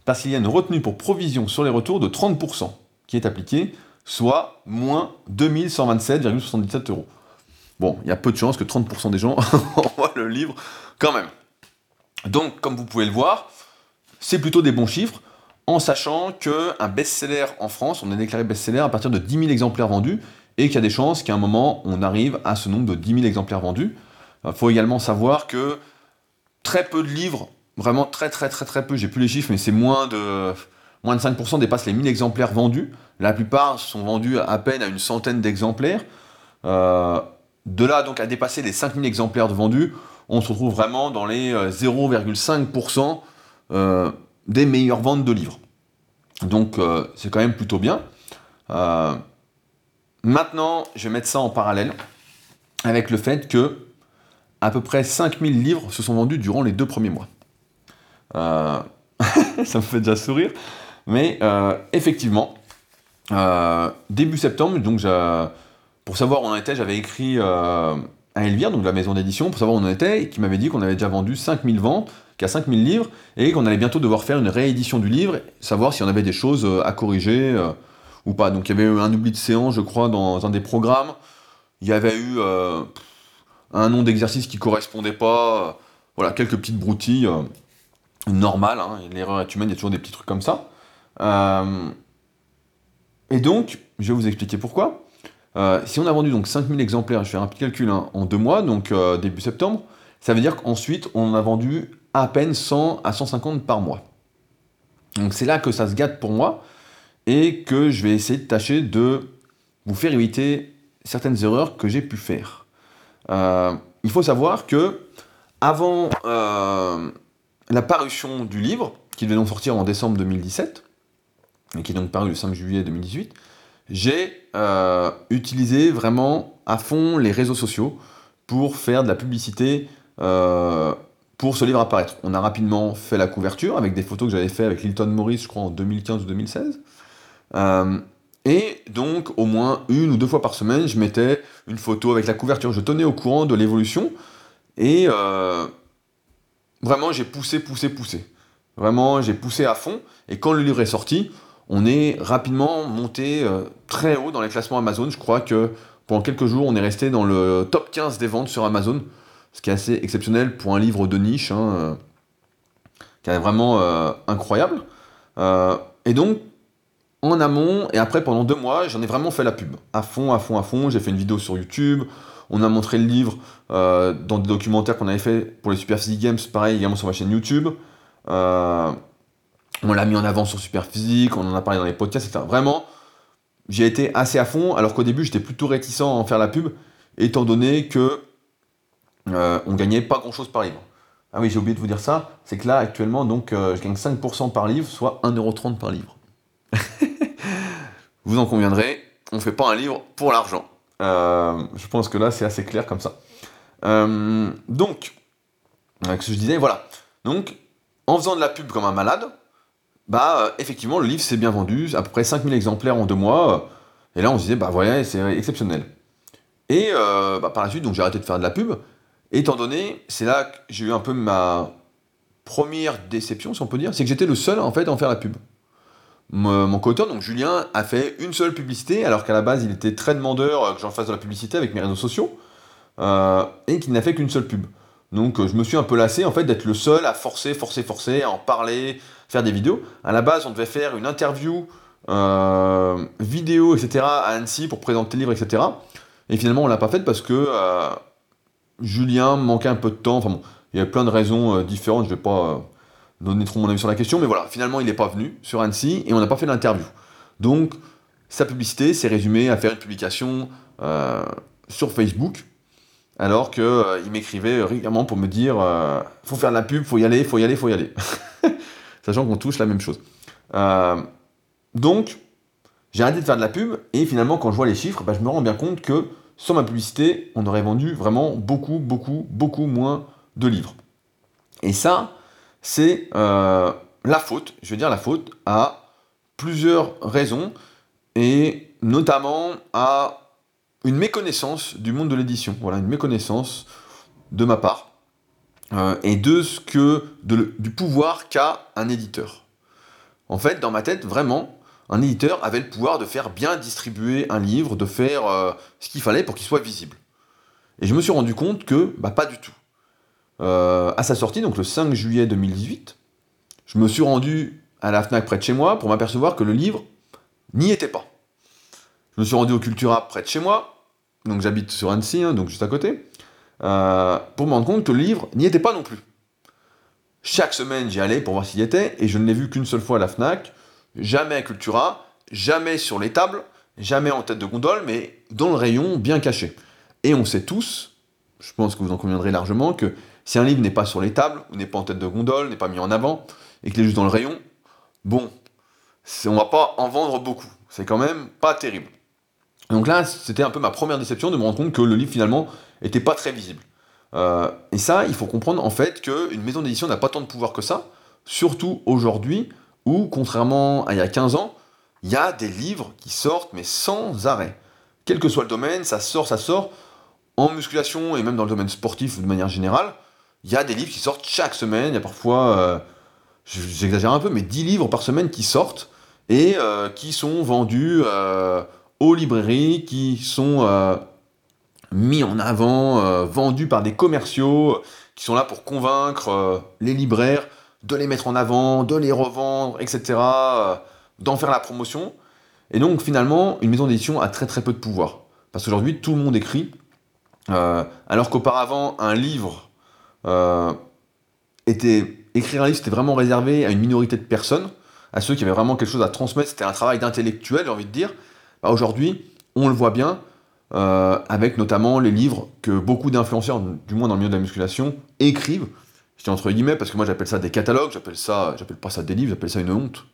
parce qu'il y a une retenue pour provision sur les retours de 30% qui est appliquée, soit moins 2127,77 euros. Bon, il y a peu de chances que 30% des gens envoient le livre quand même. Donc, comme vous pouvez le voir, c'est plutôt des bons chiffres, en sachant qu'un best-seller en France, on a déclaré best-seller à partir de 10 000 exemplaires vendus, et qu'il y a des chances qu'à un moment, on arrive à ce nombre de 10 000 exemplaires vendus. Il faut également savoir que très peu de livres, vraiment très très très très peu, j'ai plus les chiffres, mais c'est moins de, moins de 5% dépassent les 1000 exemplaires vendus. La plupart sont vendus à peine à une centaine d'exemplaires. Euh, de là donc à dépasser les 5000 exemplaires de vendus, on se retrouve vraiment dans les 0,5% euh, euh, des meilleures ventes de livres. Donc euh, c'est quand même plutôt bien. maintenant, je vais mettre ça en parallèle avec le fait que à peu près 5000 livres se sont vendus durant les deux premiers mois. ça me fait déjà sourire. Mais effectivement, début septembre, donc j'ai pour savoir où on était, j'avais écrit euh, à Elvire, donc la maison d'édition, pour savoir où on était, et qui m'avait dit qu'on avait déjà vendu 5000 ventes, qu'à 5000 livres, et qu'on allait bientôt devoir faire une réédition du livre, savoir s'il y en avait des choses euh, à corriger euh, ou pas. Donc il y avait eu un oubli de séance, je crois, dans un des programmes. Il y avait eu un nom d'exercice qui correspondait pas. voilà, quelques petites broutilles normales. Hein, L'erreur est humaine, il y a toujours des petits trucs comme ça. et donc, je vais vous expliquer pourquoi. Euh, si on a vendu donc 5000 exemplaires, je fais un petit calcul hein, en deux mois, donc euh, début septembre, ça veut dire qu'ensuite on a vendu à peine 100 à 150 par mois. Donc c'est là que ça se gâte pour moi et que je vais essayer de tâcher de vous faire éviter certaines erreurs que j'ai pu faire. Euh, il faut savoir que avant la parution du livre, qui devait donc sortir en décembre 2017, et qui est donc paru le 5 juillet 2018, j'ai euh, utilisé vraiment à fond les réseaux sociaux pour faire de la publicité euh, pour ce livre apparaître. On a rapidement fait la couverture avec des photos que j'avais fait avec Lilton Morris, je crois en 2015 ou 2016. Euh, et donc, au moins une ou deux fois par semaine, je mettais une photo avec la couverture. Je tenais au courant de l'évolution. Et vraiment, j'ai poussé, poussé, poussé. Vraiment, j'ai poussé à fond. Et quand le livre est sorti, on est rapidement monté euh, très haut dans les classements Amazon. Je crois que pendant quelques jours, on est resté dans le top 15 des ventes sur Amazon, ce qui est assez exceptionnel pour un livre de niche, hein, euh, qui est vraiment euh, incroyable. et donc, en amont, et après pendant deux mois, j'en ai vraiment fait la pub, à fond, à fond, à fond. J'ai fait une vidéo sur YouTube, on a montré le livre dans des documentaires qu'on avait fait pour les Super Physique Games, pareil, également sur ma chaîne YouTube. On l'a mis en avant sur Superphysique, on en a parlé dans les podcasts, etc. Vraiment, j'ai été assez à fond, alors qu'au début j'étais plutôt réticent à en faire la pub, étant donné que euh, on gagnait pas grand chose par livre. Ah oui, j'ai oublié de vous dire ça, c'est que là actuellement, donc euh, je gagne 5% par livre, soit 1,30€ par livre. vous en conviendrez, on fait pas un livre pour l'argent. Euh, je pense que là c'est assez clair comme ça. donc, ce que je disais, voilà. Donc, en faisant de la pub comme un malade, bah euh, effectivement, le livre s'est bien vendu, à peu près 5000 exemplaires en deux mois. Et là, on se disait, bah voilà, c'est exceptionnel. Et euh, bah, par la suite, donc j'ai arrêté de faire de la pub, étant donné, c'est là que j'ai eu un peu ma première déception, si on peut dire, c'est que j'étais le seul en fait à en faire la pub. Mon, co-auteur, donc Julien, a fait une seule publicité, alors qu'à la base il était très demandeur euh, que j'en fasse de la publicité avec mes réseaux sociaux, euh, et qu'il n'a fait qu'une seule pub. Donc euh, je me suis un peu lassé en fait d'être le seul à forcer, forcer, forcer, à en parler, faire des vidéos. À la base, on devait faire une interview vidéo, etc. à Annecy pour présenter le livre, etc. Et finalement, on l'a pas faite parce que Julien manquait un peu de temps. Enfin bon, il y a plein de raisons différentes. Je vais pas donner trop mon avis sur la question, mais voilà, finalement, il n'est pas venu sur Annecy et on n'a pas fait l'interview. Donc, sa publicité s'est résumée à faire une publication euh, sur Facebook, alors qu'il euh, m'écrivait régulièrement pour me dire euh, faut faire de la pub, faut y aller, faut y aller, faut y aller. Sachant qu'on touche la même chose. donc, j'ai arrêté de faire de la pub, et finalement, quand je vois les chiffres, bah, je me rends bien compte que sans ma publicité, on aurait vendu vraiment beaucoup, beaucoup, beaucoup moins de livres. Et ça, c'est euh, la faute, je veux dire la faute, à plusieurs raisons, et notamment à une méconnaissance du monde de l'édition, voilà, une méconnaissance de ma part, euh, et de ce que, du pouvoir qu'a un éditeur. En fait, dans ma tête, vraiment, un éditeur avait le pouvoir de faire bien distribuer un livre, de faire euh, ce qu'il fallait pour qu'il soit visible. Et je me suis rendu compte que, bah, pas du tout. Euh, à sa sortie, donc le 5 juillet 2018, je me suis rendu à la FNAC près de chez moi pour m'apercevoir que le livre n'y était pas. Je me suis rendu au Cultura près de chez moi, donc j'habite sur Annecy, hein, donc juste à côté, euh, pour me rendre compte que le livre n'y était pas non plus. Chaque semaine, j'y allais pour voir s'il y était, et je ne l'ai vu qu'une seule fois à la FNAC, jamais à Cultura, jamais sur les tables, jamais en tête de gondole, mais dans le rayon bien caché. Et on sait tous, je pense que vous en conviendrez largement, que si un livre n'est pas sur les tables, ou n'est pas en tête de gondole, n'est pas mis en avant, et qu'il est juste dans le rayon, bon, on va pas en vendre beaucoup. C'est quand même pas terrible. Donc là, c'était un peu ma première déception de me rendre compte que le livre finalement était pas très visible. Euh, et ça, il faut comprendre en fait qu'une maison d'édition n'a pas tant de pouvoir que ça, surtout aujourd'hui où, contrairement à il y a 15 ans, il y a des livres qui sortent mais sans arrêt. Quel que soit le domaine, ça sort, ça sort. En musculation et même dans le domaine sportif de manière générale, il y a des livres qui sortent chaque semaine. Il y a parfois, euh, j'exagère un peu, mais 10 livres par semaine qui sortent et euh, qui sont vendus aux librairies, qui sont mis en avant, vendus par des commerciaux qui sont là pour convaincre les libraires de les mettre en avant, de les revendre, etc., d'en faire la promotion. Et donc finalement, une maison d'édition a très très peu de pouvoir. Parce qu'aujourd'hui, tout le monde écrit. alors qu'auparavant, un livre euh, était, écrire un livre, c'était vraiment réservé à une minorité de personnes, à ceux qui avaient vraiment quelque chose à transmettre, c'était un travail d'intellectuel, j'ai envie de dire. Bah, aujourd'hui, on le voit bien, euh, avec notamment les livres que beaucoup d'influenceurs, du moins dans le milieu de la musculation, écrivent. Je dis entre guillemets parce que moi j'appelle ça des catalogues, j'appelle ça, j'appelle pas ça des livres, j'appelle ça une honte.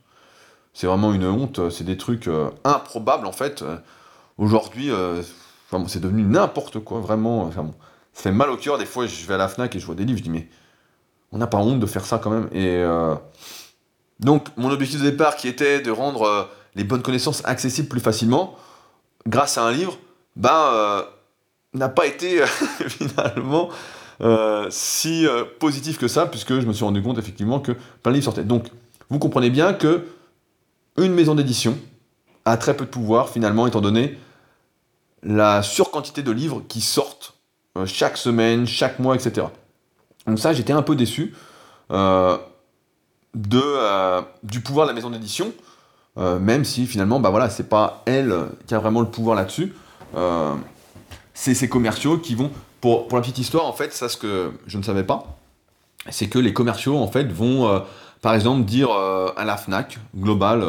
C'est vraiment une honte, c'est des trucs euh, improbables en fait. Aujourd'hui, c'est devenu n'importe quoi, vraiment ça fait mal au cœur. Des fois, je vais à la Fnac et je vois des livres, je dis, mais on n'a pas honte de faire ça quand même. Et euh, donc, mon objectif de départ qui était de rendre euh, les bonnes connaissances accessibles plus facilement, grâce à un livre, ben, euh, n'a pas été finalement si positif que ça, puisque je me suis rendu compte effectivement que plein de livres sortaient. Donc, vous comprenez bien que une maison d'édition a très peu de pouvoir finalement, étant donné la surquantité de livres qui sortent euh, chaque semaine, chaque mois, etc. Donc ça, j'étais un peu déçu euh, de, euh, du pouvoir de la maison d'édition, même si finalement, bah voilà, c'est pas elle qui a vraiment le pouvoir là-dessus. C'est ces commerciaux qui vont, pour, pour la petite histoire, en fait, ça ce que je ne savais pas, c'est que les commerciaux, en fait, vont, par exemple, dire à la FNAC, global,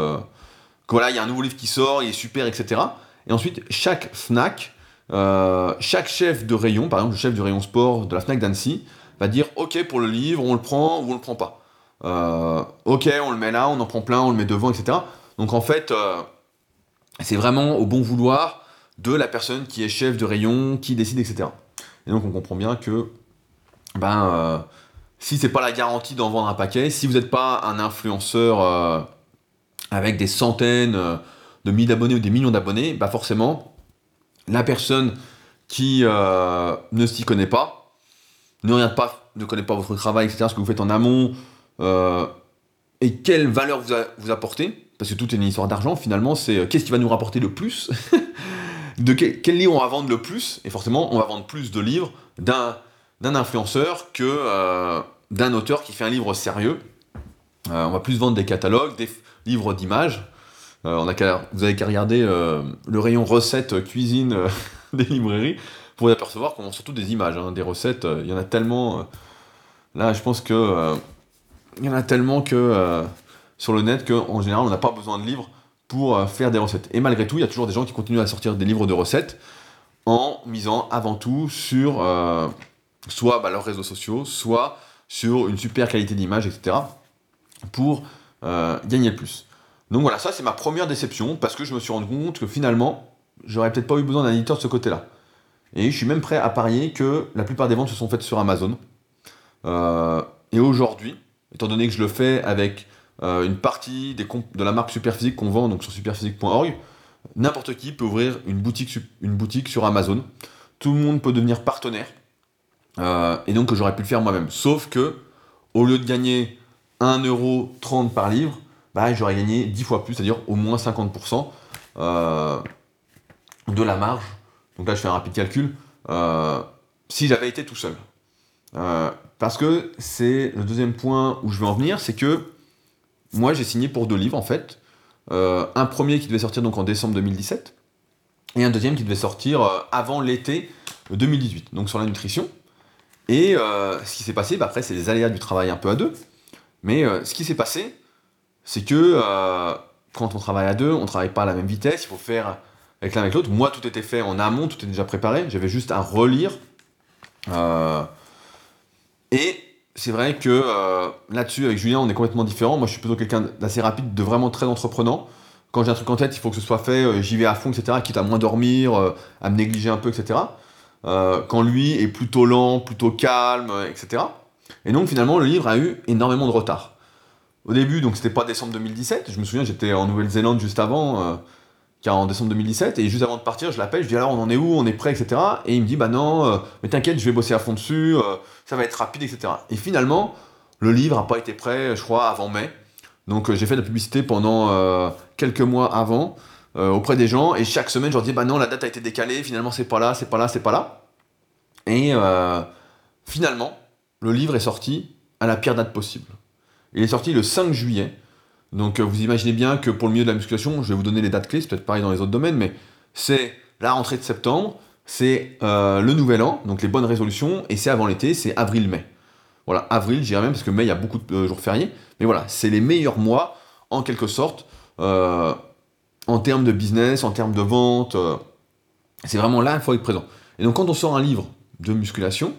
que voilà, il y a un nouveau livre qui sort, il est super, etc. Et ensuite, chaque FNAC euh, chaque chef de rayon, par exemple le chef du rayon sport de la FNAC d'Annecy, va dire ok pour le livre, on le prend ou on le prend pas. Euh, ok, on le met là, on en prend plein, on le met devant, etc. Donc en fait, euh, c'est vraiment au bon vouloir de la personne qui est chef de rayon, qui décide, etc. Et donc on comprend bien que ben, si c'est pas la garantie d'en vendre un paquet, si vous n'êtes pas un influenceur avec des centaines de milliers d'abonnés ou des millions d'abonnés, bah forcément, la personne qui euh, ne s'y connaît pas, ne regarde pas, ne connaît pas votre travail, etc., ce que vous faites en amont, et quelle valeur vous, vous apportez, parce que tout est une histoire d'argent, finalement, c'est qu'est-ce qui va nous rapporter le plus de quel, livre on va vendre le plus, et forcément, on va vendre plus de livres d'un, influenceur que d'un auteur qui fait un livre sérieux. on va plus vendre des catalogues, des livres d'images, euh, on vous avez qu'à regarder euh, le rayon recettes cuisine euh, des librairies pour vous apercevoir qu'on vend surtout des images, hein, des recettes. Il y en a tellement. là, je pense que il y en a tellement que sur le net qu'en général, on n'a pas besoin de livres pour faire des recettes. Et malgré tout, il y a toujours des gens qui continuent à sortir des livres de recettes en misant avant tout sur soit bah, leurs réseaux sociaux, soit sur une super qualité d'image, etc. pour gagner le plus. Donc voilà, ça c'est ma première déception parce que je me suis rendu compte que finalement, j'aurais peut-être pas eu besoin d'un éditeur de ce côté-là. Et je suis même prêt à parier que la plupart des ventes se sont faites sur Amazon. Euh, et aujourd'hui, étant donné que je le fais avec euh, une partie des de la marque Superphysique qu'on vend donc sur superphysique.org, n'importe qui peut ouvrir une boutique, une boutique sur Amazon. Tout le monde peut devenir partenaire. Euh, et donc j'aurais pu le faire moi-même. Sauf que, au lieu de gagner 1,30€ par livre, bah, j'aurais gagné 10 fois plus, c'est-à-dire au moins 50% euh, de la marge. Donc là, je fais un rapide calcul. Euh, si j'avais été tout seul. Parce que c'est le deuxième point où je veux en venir, c'est que moi, j'ai signé pour deux livres, en fait. un premier qui devait sortir donc en décembre 2017, et un deuxième qui devait sortir avant l'été 2018, donc sur la nutrition. Et ce qui s'est passé, bah, après, c'est les aléas du travail un peu à deux. Mais ce qui s'est passé, c'est que euh, quand on travaille à deux, on travaille pas à la même vitesse, il faut faire avec l'un avec l'autre. Moi, tout était fait en amont, tout était déjà préparé, j'avais juste à relire. Euh, et c'est vrai que euh, là-dessus, avec Julien, on est complètement différent. Moi, je suis plutôt quelqu'un d'assez rapide, de vraiment très entreprenant. Quand j'ai un truc en tête, il faut que ce soit fait, j'y vais à fond, etc., quitte à moins dormir, à me négliger un peu, etc. quand lui est plutôt lent, plutôt calme, etc. Et donc, finalement, le livre a eu énormément de retard au début, donc c'était pas décembre 2017, je me souviens, j'étais en Nouvelle-Zélande juste avant, euh, en décembre 2017, et juste avant de partir, je l'appelle, je dis alors on en est où, on est prêt, etc. Et il me dit bah non, euh, mais t'inquiète, je vais bosser à fond dessus, euh, ça va être rapide, etc. Et finalement, le livre n'a pas été prêt, je crois, avant mai. Donc j'ai fait de la publicité pendant quelques mois avant, auprès des gens, et chaque semaine je leur dis bah non, la date a été décalée, finalement c'est pas là, c'est pas là, c'est pas là. Et finalement, le livre est sorti à la pire date possible. Il est sorti le 5 juillet. Donc euh, vous imaginez bien que pour le milieu de la musculation, je vais vous donner les dates clés, c'est peut-être pareil dans les autres domaines, mais c'est la rentrée de septembre, c'est euh, le nouvel an, donc les bonnes résolutions, et c'est avant l'été, c'est avril-mai. Voilà, avril, j'irais même, parce que mai, il y a beaucoup de euh, jours fériés, mais voilà, c'est les meilleurs mois, en quelque sorte, en termes de business, en termes de vente, c'est vraiment là, il faut être présent. Et donc quand on sort un livre de musculation,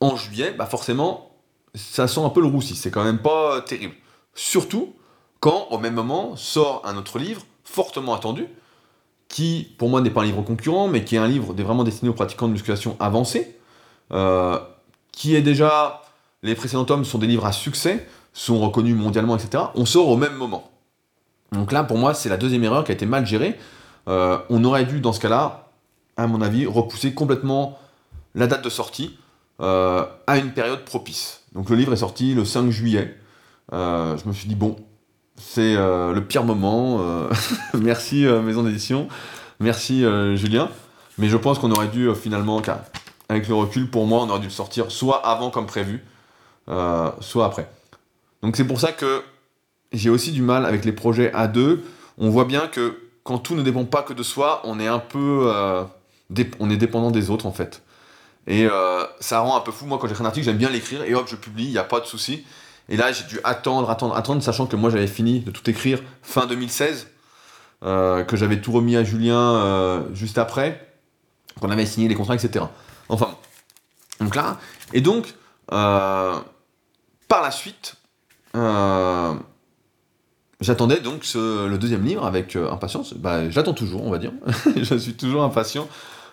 en juillet, bah forcément, ça sent un peu le roussi, c'est quand même pas terrible. Surtout quand, au même moment, sort un autre livre fortement attendu, qui, pour moi, n'est pas un livre concurrent, mais qui est un livre vraiment destiné aux pratiquants de musculation avancée, euh, qui est déjà, les précédents tomes sont des livres à succès, sont reconnus mondialement, etc. On sort au même moment. Donc là, pour moi, c'est la deuxième erreur qui a été mal gérée. Euh, on aurait dû, dans ce cas-là, à mon avis, repousser complètement la date de sortie euh, à une période propice. Donc le livre est sorti le 5 juillet. Euh, je me suis dit, bon, c'est euh, le pire moment. Euh, merci Maison d'édition. Merci Julien. Mais je pense qu'on aurait dû finalement, avec le recul, pour moi, on aurait dû le sortir soit avant comme prévu, soit après. Donc c'est pour ça que j'ai aussi du mal avec les projets à deux. On voit bien que quand tout ne dépend pas que de soi, on est un peu... on est dépendant des autres en fait. Et ça rend un peu fou. Moi, quand j'écris un article, j'aime bien l'écrire et hop, je publie, il n'y a pas de souci. Et là, j'ai dû attendre, attendre, attendre, sachant que moi, j'avais fini de tout écrire fin 2016, euh, que j'avais tout remis à Julien euh, juste après, qu'on avait signé les contrats, etc. Enfin, donc là, et donc, par la suite, j'attendais donc le deuxième livre avec impatience. Bah, j'attends toujours, on va dire. je suis toujours impatient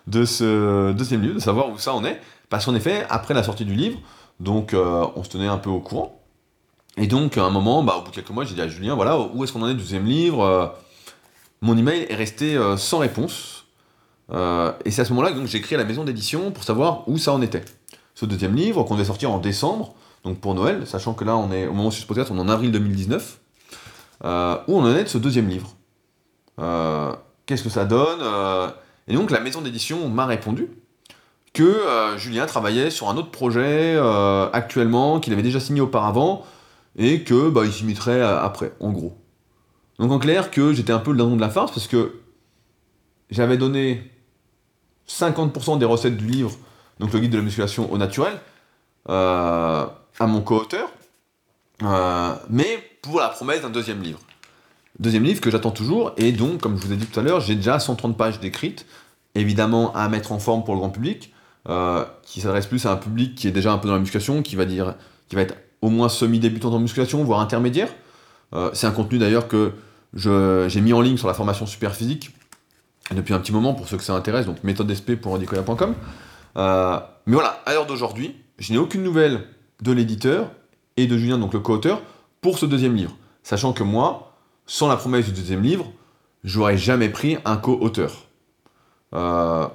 de ce deuxième livre, de savoir où ça en est. Parce qu'en effet, après la sortie du livre, donc euh, on se tenait un peu au courant. Et donc, à un moment, bah, au bout de quelques mois, j'ai dit à Julien, voilà, où est-ce qu'on en est du deuxième livre euh, Mon email est resté euh, sans réponse. et c'est à ce moment-là que j'ai à la maison d'édition pour savoir où ça en était. Ce deuxième livre, qu'on devait sortir en décembre, donc pour Noël, sachant que là, on est, au moment où ce podcast, on est en avril 2019, euh, où on en est de ce deuxième livre. Euh, qu'est-ce que ça donne Et donc la maison d'édition m'a répondu que Julien travaillait sur un autre projet actuellement, qu'il avait déjà signé auparavant, et que bah, il mettrait après, en gros. Donc en clair, que j'étais un peu le dindon de la farce, parce que j'avais donné 50% des recettes du livre, donc le guide de la musculation au naturel, euh, à mon co-auteur, euh, mais pour la promesse d'un deuxième livre. Deuxième livre que j'attends toujours, et donc, comme je vous ai dit tout à l'heure, j'ai déjà 130 pages décrites, évidemment à mettre en forme pour le grand public, euh, qui s'adresse plus à un public qui est déjà un peu dans la musculation, qui va dire, qui va être au moins semi-débutant en musculation, voire intermédiaire. c'est un contenu d'ailleurs que j'ai mis en ligne sur la formation super physique depuis un petit moment pour ceux que ça intéresse, donc méthode SP pour radicola.com. Euh, mais voilà, à l'heure d'aujourd'hui, je n'ai aucune nouvelle de l'éditeur et de Julien, donc le co-auteur, pour ce deuxième livre. Sachant que moi, sans la promesse du deuxième livre, j'aurais jamais pris un co-auteur. Euh,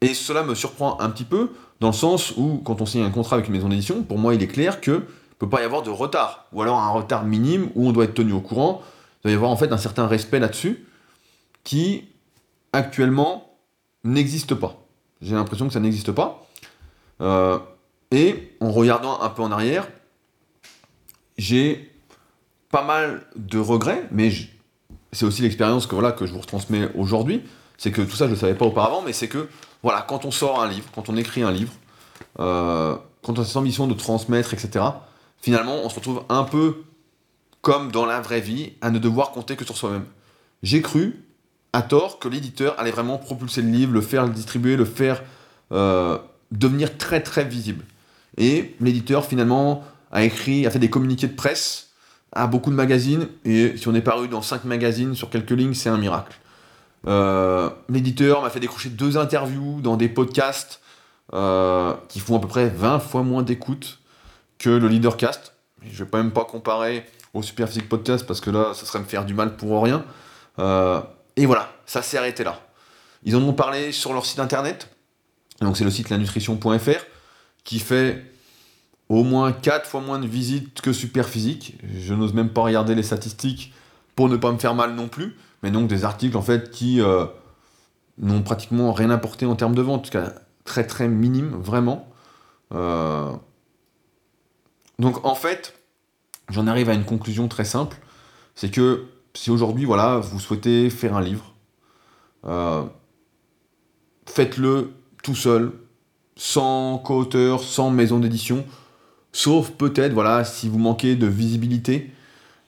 et cela me surprend un petit peu, dans le sens où, quand on signe un contrat avec une maison d'édition, pour moi, il est clair que peut pas y avoir de retard, ou alors un retard minime où on doit être tenu au courant. Il doit y avoir en fait un certain respect là-dessus, qui actuellement n'existe pas. J'ai l'impression que ça n'existe pas. Euh, et en regardant un peu en arrière, j'ai pas mal de regrets, mais c'est aussi l'expérience que, voilà, que je vous retransmets aujourd'hui. C'est que tout ça, je ne le savais pas auparavant, mais c'est que voilà, quand on sort un livre, quand on écrit un livre, euh, quand on a cette ambition de transmettre, etc., finalement, on se retrouve un peu comme dans la vraie vie, à ne devoir compter que sur soi-même. J'ai cru, à tort que l'éditeur allait vraiment propulser le livre, le faire distribuer, le faire euh, devenir très très visible. Et l'éditeur finalement a écrit, a fait des communiqués de presse à beaucoup de magazines, et si on est paru dans cinq magazines sur quelques lignes, c'est un miracle. Euh, l'éditeur m'a fait décrocher deux interviews dans des podcasts euh, qui font à peu près 20 fois moins d'écoute que le Leadercast. Je vais pas même pas comparer au Superphysique Podcast parce que là, ça serait me faire du mal pour rien. Et voilà, ça s'est arrêté là. Ils en ont parlé sur leur site internet. Donc c'est le site lanutrition.fr qui fait au moins 4 fois moins de visites que Superphysique. Je n'ose même pas regarder les statistiques pour ne pas me faire mal non plus. Mais donc des articles en fait qui euh, n'ont pratiquement rien apporté en termes de vente, très très minime, vraiment. Euh, donc en fait, j'en arrive à une conclusion très simple, c'est que si aujourd'hui, voilà, vous souhaitez faire un livre, euh, faites-le tout seul, sans co-auteur, sans maison d'édition, sauf peut-être, voilà, si vous manquez de visibilité,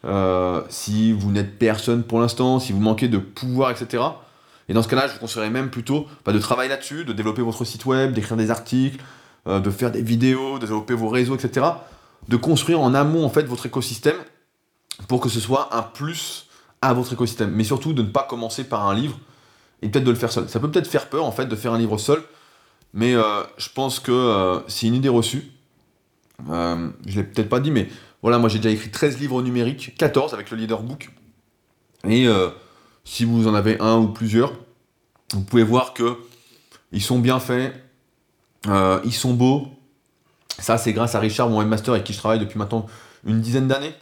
euh, si vous n'êtes personne pour l'instant, si vous manquez de pouvoir, etc. Et dans ce cas-là, je vous conseillerais même plutôt bah, de travailler là-dessus, de développer votre site web, d'écrire des articles, euh, de faire des vidéos, de développer vos réseaux, etc. De construire en amont en fait votre écosystème pour que ce soit un plus à votre écosystème. Mais surtout de ne pas commencer par un livre et peut-être de le faire seul. Ça peut peut-être faire peur en fait de faire un livre seul, mais euh, je pense que euh, c'est une idée reçue. Euh, je l'ai peut-être pas dit, mais voilà, moi j'ai déjà écrit 13 livres numériques, 14 avec le Leader Book. Et si vous en avez un ou plusieurs, vous pouvez voir que ils sont bien faits, ils sont beaux. Ça, c'est grâce à Richard, mon webmaster, avec qui je travaille depuis maintenant une dizaine d'années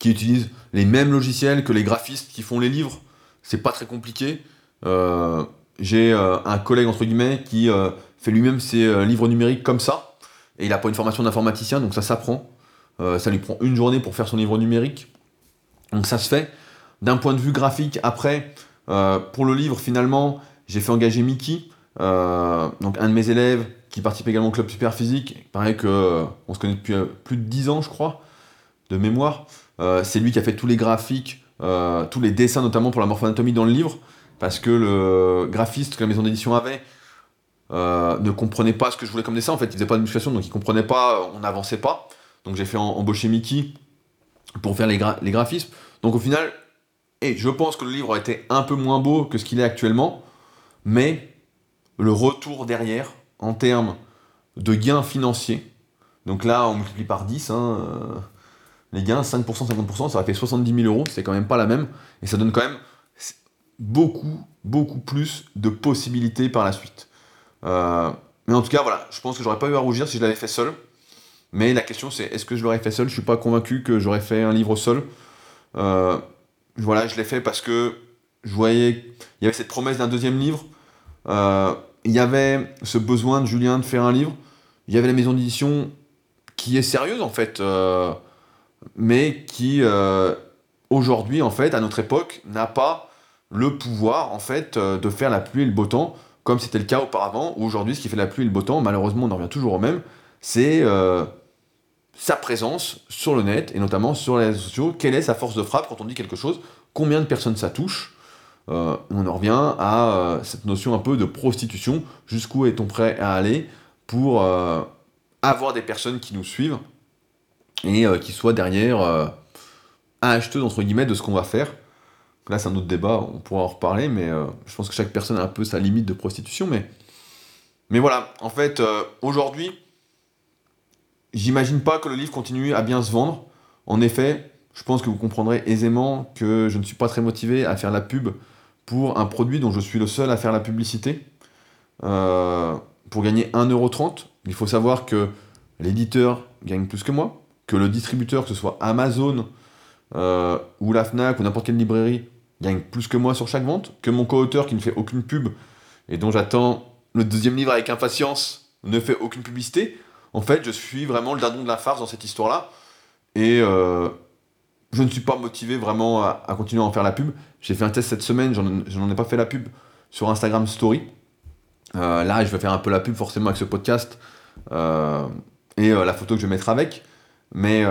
qui utilisent les mêmes logiciels que les graphistes qui font les livres. C'est pas très compliqué. Euh, j'ai euh, un collègue entre guillemets qui euh, fait lui-même ses livres numériques comme ça, et il a pas une formation d'informaticien, donc ça s'apprend. ça lui prend une journée pour faire son livre numérique. Donc ça se fait. D'un point de vue graphique, après, pour le livre, finalement, j'ai fait engager Mickey, donc un de mes élèves qui participe également au club super physique. Pareil que on se connaît depuis plus de 10 ans, je crois, de mémoire. Euh, c'est lui qui a fait tous les graphiques, euh, tous les dessins notamment pour la morphoanatomie dans le livre, parce que le graphiste que la maison d'édition avait euh, ne comprenait pas ce que je voulais comme dessin. En fait, il faisait pas de musculation, donc il comprenait pas, on n'avançait pas. Donc j'ai fait embaucher Mickey pour faire les, graphismes. Donc au final, et je pense que le livre a été un peu moins beau que ce qu'il est actuellement, mais le retour derrière, en termes de gains financiers, donc là on multiplie par 10, hein, les gains, 5%, 50%, ça va fait 70 000 euros, c'est quand même pas la même, et ça donne quand même beaucoup, beaucoup plus de possibilités par la suite. Euh, mais en tout cas, voilà, je pense que j'aurais pas eu à rougir si je l'avais fait seul. Mais la question c'est est-ce que je l'aurais fait seul? Je suis pas convaincu que j'aurais fait un livre seul. Euh, voilà, je l'ai fait parce que je voyais il y avait cette promesse d'un deuxième livre. Euh, il y avait ce besoin de Julien de faire un livre. Il y avait la maison d'édition qui est sérieuse en fait, euh, mais qui aujourd'hui en fait à notre époque n'a pas le pouvoir en fait de faire la pluie et le beau temps comme c'était le cas auparavant. Aujourd'hui, ce qui fait la pluie et le beau temps, malheureusement, on en revient toujours au même, c'est sa présence sur le net et notamment sur les réseaux sociaux. Quelle est sa force de frappe quand on dit quelque chose? Combien de personnes ça touche? Euh, On en revient à euh, cette notion un peu de prostitution. Jusqu'où est-on prêt à aller pour euh, avoir des personnes qui nous suivent et qui soient derrière acheteuses entre guillemets de ce qu'on va faire? Là, c'est un autre débat, on pourra en reparler, mais je pense que chaque personne a un peu sa limite de prostitution. Mais, mais voilà, en fait, aujourd'hui, J'imagine pas que le livre continue à bien se vendre. En effet, je pense que vous comprendrez aisément que je ne suis pas très motivé à faire la pub pour un produit dont je suis le seul à faire la publicité. Euh, pour gagner 1,30€, il faut savoir que l'éditeur gagne plus que moi, que le distributeur, que ce soit Amazon euh, ou la FNAC ou n'importe quelle librairie, gagne plus que moi sur chaque vente, que mon co-auteur qui ne fait aucune pub et dont j'attends le deuxième livre avec impatience ne fait aucune publicité en fait, je suis vraiment le dindon de la farce dans cette histoire-là. Et euh, je ne suis pas motivé vraiment à, continuer à en faire la pub. J'ai fait un test cette semaine, je n'en ai pas fait la pub sur Instagram Story. Euh, là, je vais faire un peu la pub forcément avec ce podcast euh, et la photo que je vais mettre avec. Mais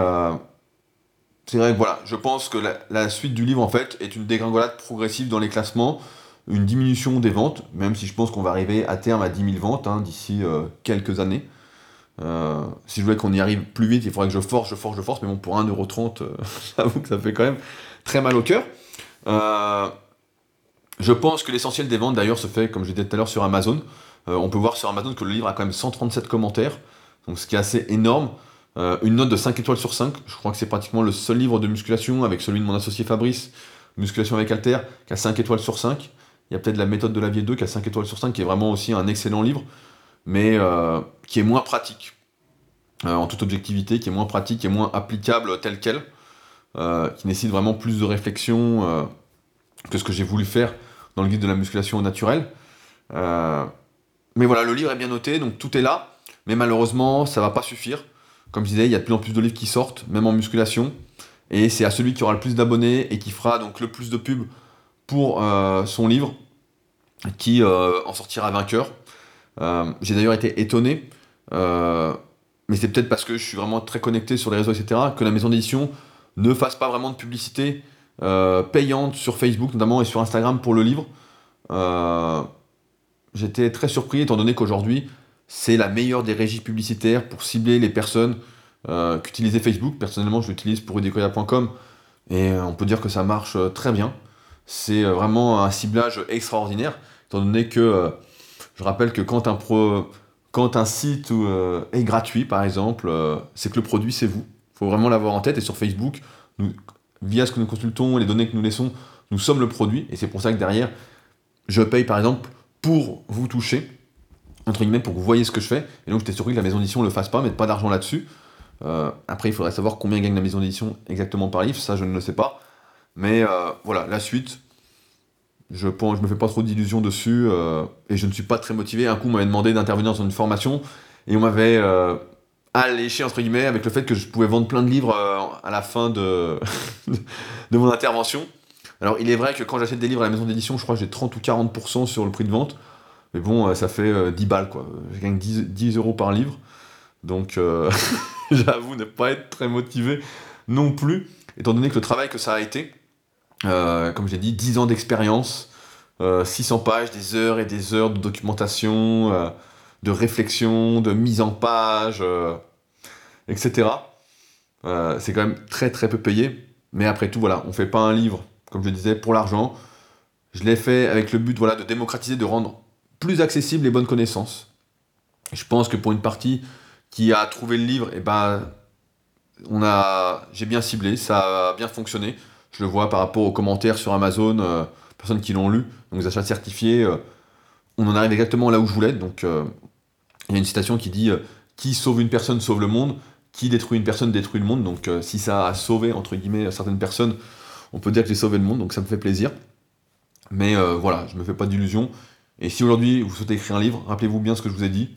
c'est vrai que voilà, je pense que la, la, suite du livre en fait est une dégringolade progressive dans les classements, une diminution des ventes, même si je pense qu'on va arriver à terme à 10 000 ventes hein, d'ici quelques années. Euh, si je voulais qu'on y arrive plus vite, il faudrait que je force, je force, je force, mais bon, pour 1,30€, euh, j'avoue que ça fait quand même très mal au cœur. Euh, je pense que l'essentiel des ventes, d'ailleurs, se fait, comme je disais tout à l'heure, sur Amazon. on peut voir sur Amazon que le livre a quand même 137 commentaires, donc ce qui est assez énorme. une note de 5 étoiles sur 5, je crois que c'est pratiquement le seul livre de musculation, avec celui de mon associé Fabrice, Musculation avec Alter, qui a 5 étoiles sur 5. Il y a peut-être la méthode de la vie 2 qui a 5 étoiles sur 5, qui est vraiment aussi un excellent livre mais euh, qui est moins pratique, euh, en toute objectivité, qui est moins pratique, est moins applicable tel quel, euh, qui nécessite vraiment plus de réflexion que ce que j'ai voulu faire dans le guide de la musculation naturelle. mais voilà, le livre est bien noté, donc tout est là, mais malheureusement, ça va pas suffire. Comme je disais, il y a de plus en plus de livres qui sortent, même en musculation, et c'est à celui qui aura le plus d'abonnés et qui fera donc le plus de pubs pour son livre qui en sortira vainqueur. Euh, j'ai d'ailleurs été étonné, euh, mais c'est peut-être parce que je suis vraiment très connecté sur les réseaux, etc., que la maison d'édition ne fasse pas vraiment de publicité euh, payante sur Facebook notamment et sur Instagram pour le livre. J'étais très surpris étant donné qu'aujourd'hui c'est la meilleure des régies publicitaires pour cibler les personnes qu'utilisait Facebook. Personnellement, je l'utilise pour udecoya.com et on peut dire que ça marche très bien. C'est vraiment un ciblage extraordinaire, étant donné que je rappelle que quand un, pro, quand un site euh, est gratuit, par exemple, euh, c'est que le produit, c'est vous. Il faut vraiment l'avoir en tête. Et sur Facebook, nous, via ce que nous consultons, les données que nous laissons, nous sommes le produit. Et c'est pour ça que derrière, je paye, par exemple, pour vous toucher, entre guillemets, pour que vous voyez ce que je fais. Et donc, j'étais surpris que la maison d'édition ne le fasse pas, mettre pas d'argent là-dessus. Euh, après, il faudrait savoir combien gagne la maison d'édition exactement par livre. Ça, je ne le sais pas. Mais voilà, la suite, je pense, je me fais pas trop d'illusions dessus euh, et je ne suis pas très motivé. Un coup, on m'avait demandé d'intervenir dans une formation et on m'avait euh, alléché entre guillemets avec le fait que je pouvais vendre plein de livres euh, à la fin de, mon intervention. Alors, il est vrai que quand j'achète des livres à la maison d'édition, je crois que j'ai 30 ou 40% sur le prix de vente. Mais bon, ça fait 10 balles quoi. Je gagne 10, 10 euros par livre. Donc, j'avoue ne pas être très motivé non plus, étant donné que le travail que ça a été, euh, comme j'ai dit, 10 ans d'expérience, 600 euh, pages, des heures et des heures de documentation, euh, de réflexion, de mise en page, etc. c'est quand même très très peu payé. Mais après tout, voilà, on fait pas un livre, comme je disais, pour l'argent. Je l'ai fait avec le but voilà, de démocratiser, de rendre plus accessible les bonnes connaissances. Je pense que pour une partie qui a trouvé le livre, eh ben, on a, j'ai bien ciblé, ça a bien fonctionné. Je le vois par rapport aux commentaires sur Amazon, euh, personnes qui l'ont lu, donc les achats certifiés. Euh, on en arrive exactement là où je voulais. Donc, euh, il y a une citation qui dit Qui sauve une personne sauve le monde. qui détruit une personne détruit le monde. Donc si ça a sauvé, entre guillemets, certaines personnes, on peut dire que j'ai sauvé le monde, donc ça me fait plaisir. Mais voilà, je me fais pas d'illusions. Et si aujourd'hui vous souhaitez écrire un livre, rappelez-vous bien ce que je vous ai dit.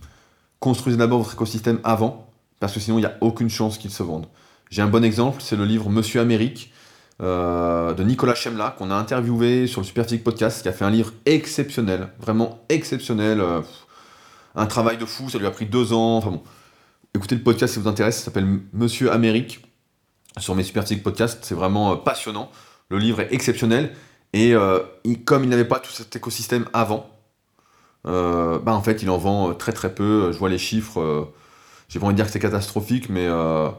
Construisez d'abord votre écosystème avant, parce que sinon il n'y a aucune chance qu'il se vende. J'ai un bon exemple, c'est le livre Monsieur Amérique euh, de Nicolas Chemla, qu'on a interviewé sur le Superphysique Podcast, qui a fait un livre exceptionnel, vraiment exceptionnel. Euh, un travail de fou, ça lui a pris deux ans. Enfin bon, écoutez le podcast si vous intéresse, ça s'appelle Monsieur Amérique sur mes Superphysique Podcast, c'est vraiment passionnant. Le livre est exceptionnel. Et euh, comme il n'avait pas tout cet écosystème avant, euh, bah en fait il en vend euh, très très peu. Je vois les chiffres, j'ai pas envie de dire que c'est catastrophique, mais, en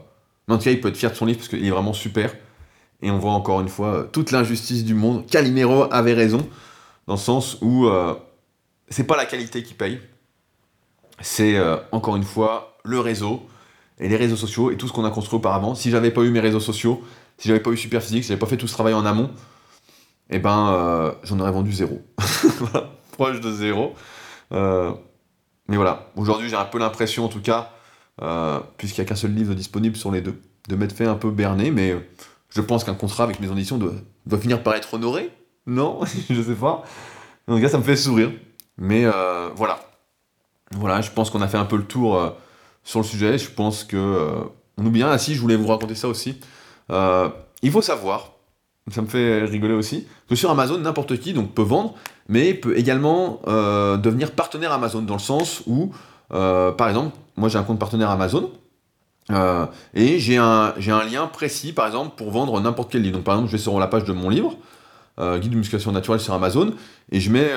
tout cas il peut être fier de son livre parce qu'il est vraiment super. Et on voit encore une fois toute l'injustice du monde. Calimero avait raison, dans le sens où c'est pas la qualité qui paye, c'est encore une fois le réseau et les réseaux sociaux et tout ce qu'on a construit auparavant. Si j'avais pas eu mes réseaux sociaux, si j'avais pas eu Superphysique, si j'avais pas fait tout ce travail en amont, eh ben, euh, j'en aurais vendu zéro. proche de zéro. Euh, mais voilà, aujourd'hui j'ai un peu l'impression, en tout cas, euh, puisqu'il n'y a qu'un seul livre disponible sur les deux, de m'être fait un peu berner, mais je pense qu'un contrat avec mes éditions doit, finir par être honoré. Non Je sais pas. En tout cas, ça me fait sourire. Mais voilà. Voilà, je pense qu'on a fait un peu le tour sur le sujet. Je pense que. on oublie. Ah si, je voulais vous raconter ça aussi. il faut savoir ça me fait rigoler aussi, que sur Amazon, n'importe qui peut vendre, mais peut également euh, devenir partenaire Amazon, dans le sens où, euh, par exemple, moi j'ai un compte partenaire Amazon, euh, et j'ai un, un lien précis, par exemple, pour vendre n'importe quel livre. Donc par exemple, je vais sur la page de mon livre, Guide de musculation naturelle sur Amazon, et je mets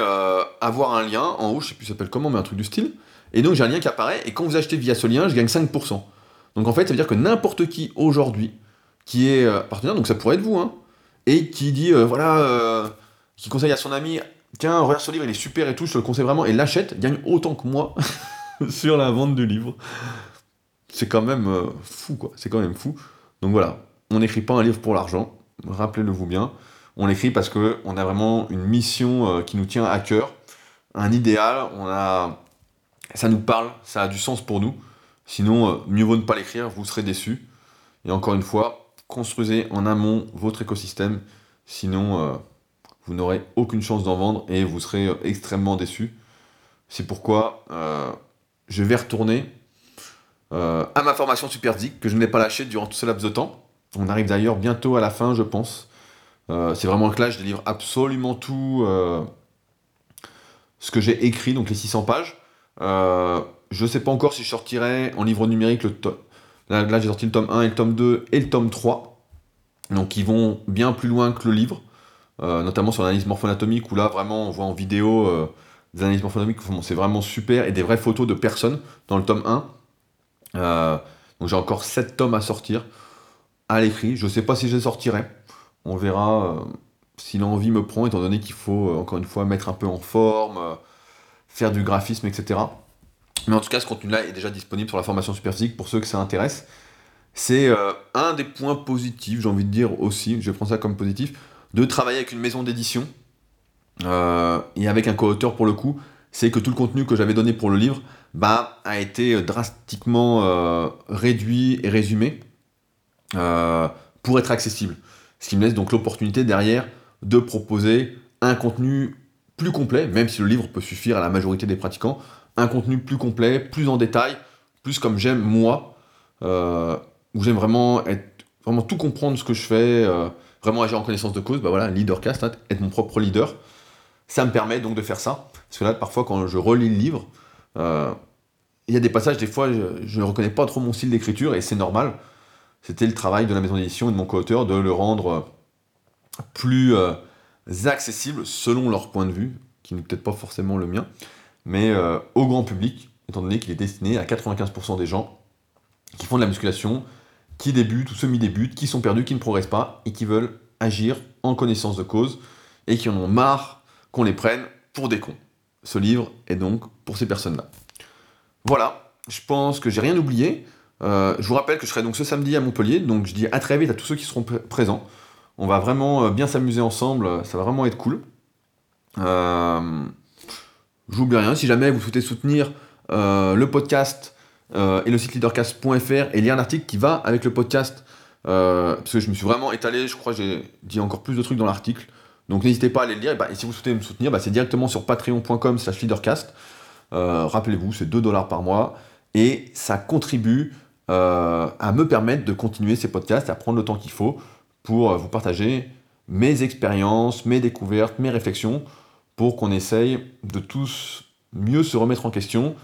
avoir un lien en haut, je sais plus s'appelle comment, mais un truc du style, et donc j'ai un lien qui apparaît, et quand vous achetez via ce lien, je gagne 5%. Donc en fait, ça veut dire que n'importe qui aujourd'hui qui est partenaire, donc ça pourrait être vous, hein, et qui dit, euh, voilà, euh, qui conseille à son ami, tiens, regarde ce livre, il est super et tout, je te le conseille vraiment, et l'achète, gagne autant que moi sur la vente du livre. C'est quand même euh, fou, quoi. C'est quand même fou. Donc voilà, on n'écrit pas un livre pour l'argent, rappelez-le vous bien. On l'écrit parce qu'on a vraiment une mission qui nous tient à cœur, un idéal, on a... ça nous parle, ça a du sens pour nous. Sinon, mieux vaut ne pas l'écrire, vous serez déçus. Et encore une fois, construisez en amont votre écosystème, sinon euh, vous n'aurez aucune chance d'en vendre et vous serez euh, extrêmement déçu. C'est pourquoi euh, je vais retourner à ma formation Superzik, que je n'ai pas lâché durant tout ce laps de temps. On arrive d'ailleurs bientôt à la fin, je pense. c'est vraiment le clash, je délivre absolument tout ce que j'ai écrit, donc les 600 pages. je ne sais pas encore si je sortirai en livre numérique le, Là, j'ai sorti le tome 1 et le tome 2 et le tome 3. Donc ils vont bien plus loin que le livre, euh, notamment sur l'analyse morpho-anatomique, où là vraiment on voit en vidéo euh, des analyses morpho-anatomiques, c'est vraiment super, et des vraies photos de personnes dans le tome 1. Euh, donc j'ai encore 7 tomes à sortir à l'écrit. Je ne sais pas si je les sortirai. On verra si l'envie me prend, étant donné qu'il faut encore une fois mettre un peu en forme, faire du graphisme, etc. Mais en tout cas, ce contenu-là est déjà disponible sur la formation Superphysique pour ceux que ça intéresse. C'est euh, un des points positifs, j'ai envie de dire aussi, je prends ça comme positif, de travailler avec une maison d'édition euh, et avec un co-auteur pour le coup, c'est que tout le contenu que j'avais donné pour le livre bah, a été drastiquement euh, réduit et résumé pour être accessible. Ce qui me laisse donc l'opportunité derrière de proposer un contenu plus complet, même si le livre peut suffire à la majorité des pratiquants, un contenu plus complet, plus en détail, plus comme j'aime moi, euh, où j'aime vraiment être, vraiment tout comprendre ce que je fais, euh, vraiment agir en connaissance de cause, bah voilà, leadercast, hein, être mon propre leader. Ça me permet donc de faire ça. Parce que là, parfois, quand je relis le livre, euh, il y a des passages, des fois, je ne reconnais pas trop mon style d'écriture, et c'est normal. C'était le travail de la maison d'édition et de mon co-auteur de le rendre plus accessible selon leur point de vue, qui n'est peut-être pas forcément le mien mais euh, au grand public, étant donné qu'il est destiné à 95% des gens qui font de la musculation, qui débutent ou semi-débutent, qui sont perdus, qui ne progressent pas et qui veulent agir en connaissance de cause et qui en ont marre qu'on les prenne pour des cons. Ce livre est donc pour ces personnes-là. Voilà, je pense que j'ai rien oublié. Euh, je vous rappelle que je serai donc ce samedi à Montpellier, donc je dis à très vite à tous ceux qui seront présents. On va vraiment euh, bien s'amuser ensemble, ça va vraiment être cool. Euh, J'oublie rien, si jamais vous souhaitez soutenir euh, le podcast, et le site leadercast.fr et il y a un article qui va avec le podcast parce que je me suis vraiment étalé, je crois que j'ai dit encore plus de trucs dans l'article. Donc n'hésitez pas à aller le lire. Et, bah, si vous souhaitez me soutenir, bah, c'est directement sur patreon.com slash leadercast. Euh, rappelez-vous, c'est 2 dollars par mois. Et ça contribue à me permettre de continuer ces podcasts, à prendre le temps qu'il faut pour vous partager mes expériences, mes découvertes, mes réflexions, pour qu'on essaye de tous mieux se remettre en question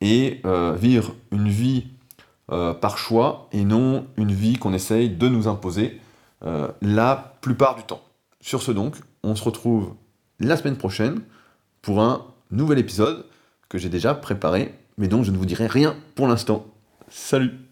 et vivre une vie euh, par choix et non une vie qu'on essaye de nous imposer euh, la plupart du temps. Sur ce donc, on se retrouve la semaine prochaine pour un nouvel épisode que j'ai déjà préparé, mais dont je ne vous dirai rien pour l'instant. Salut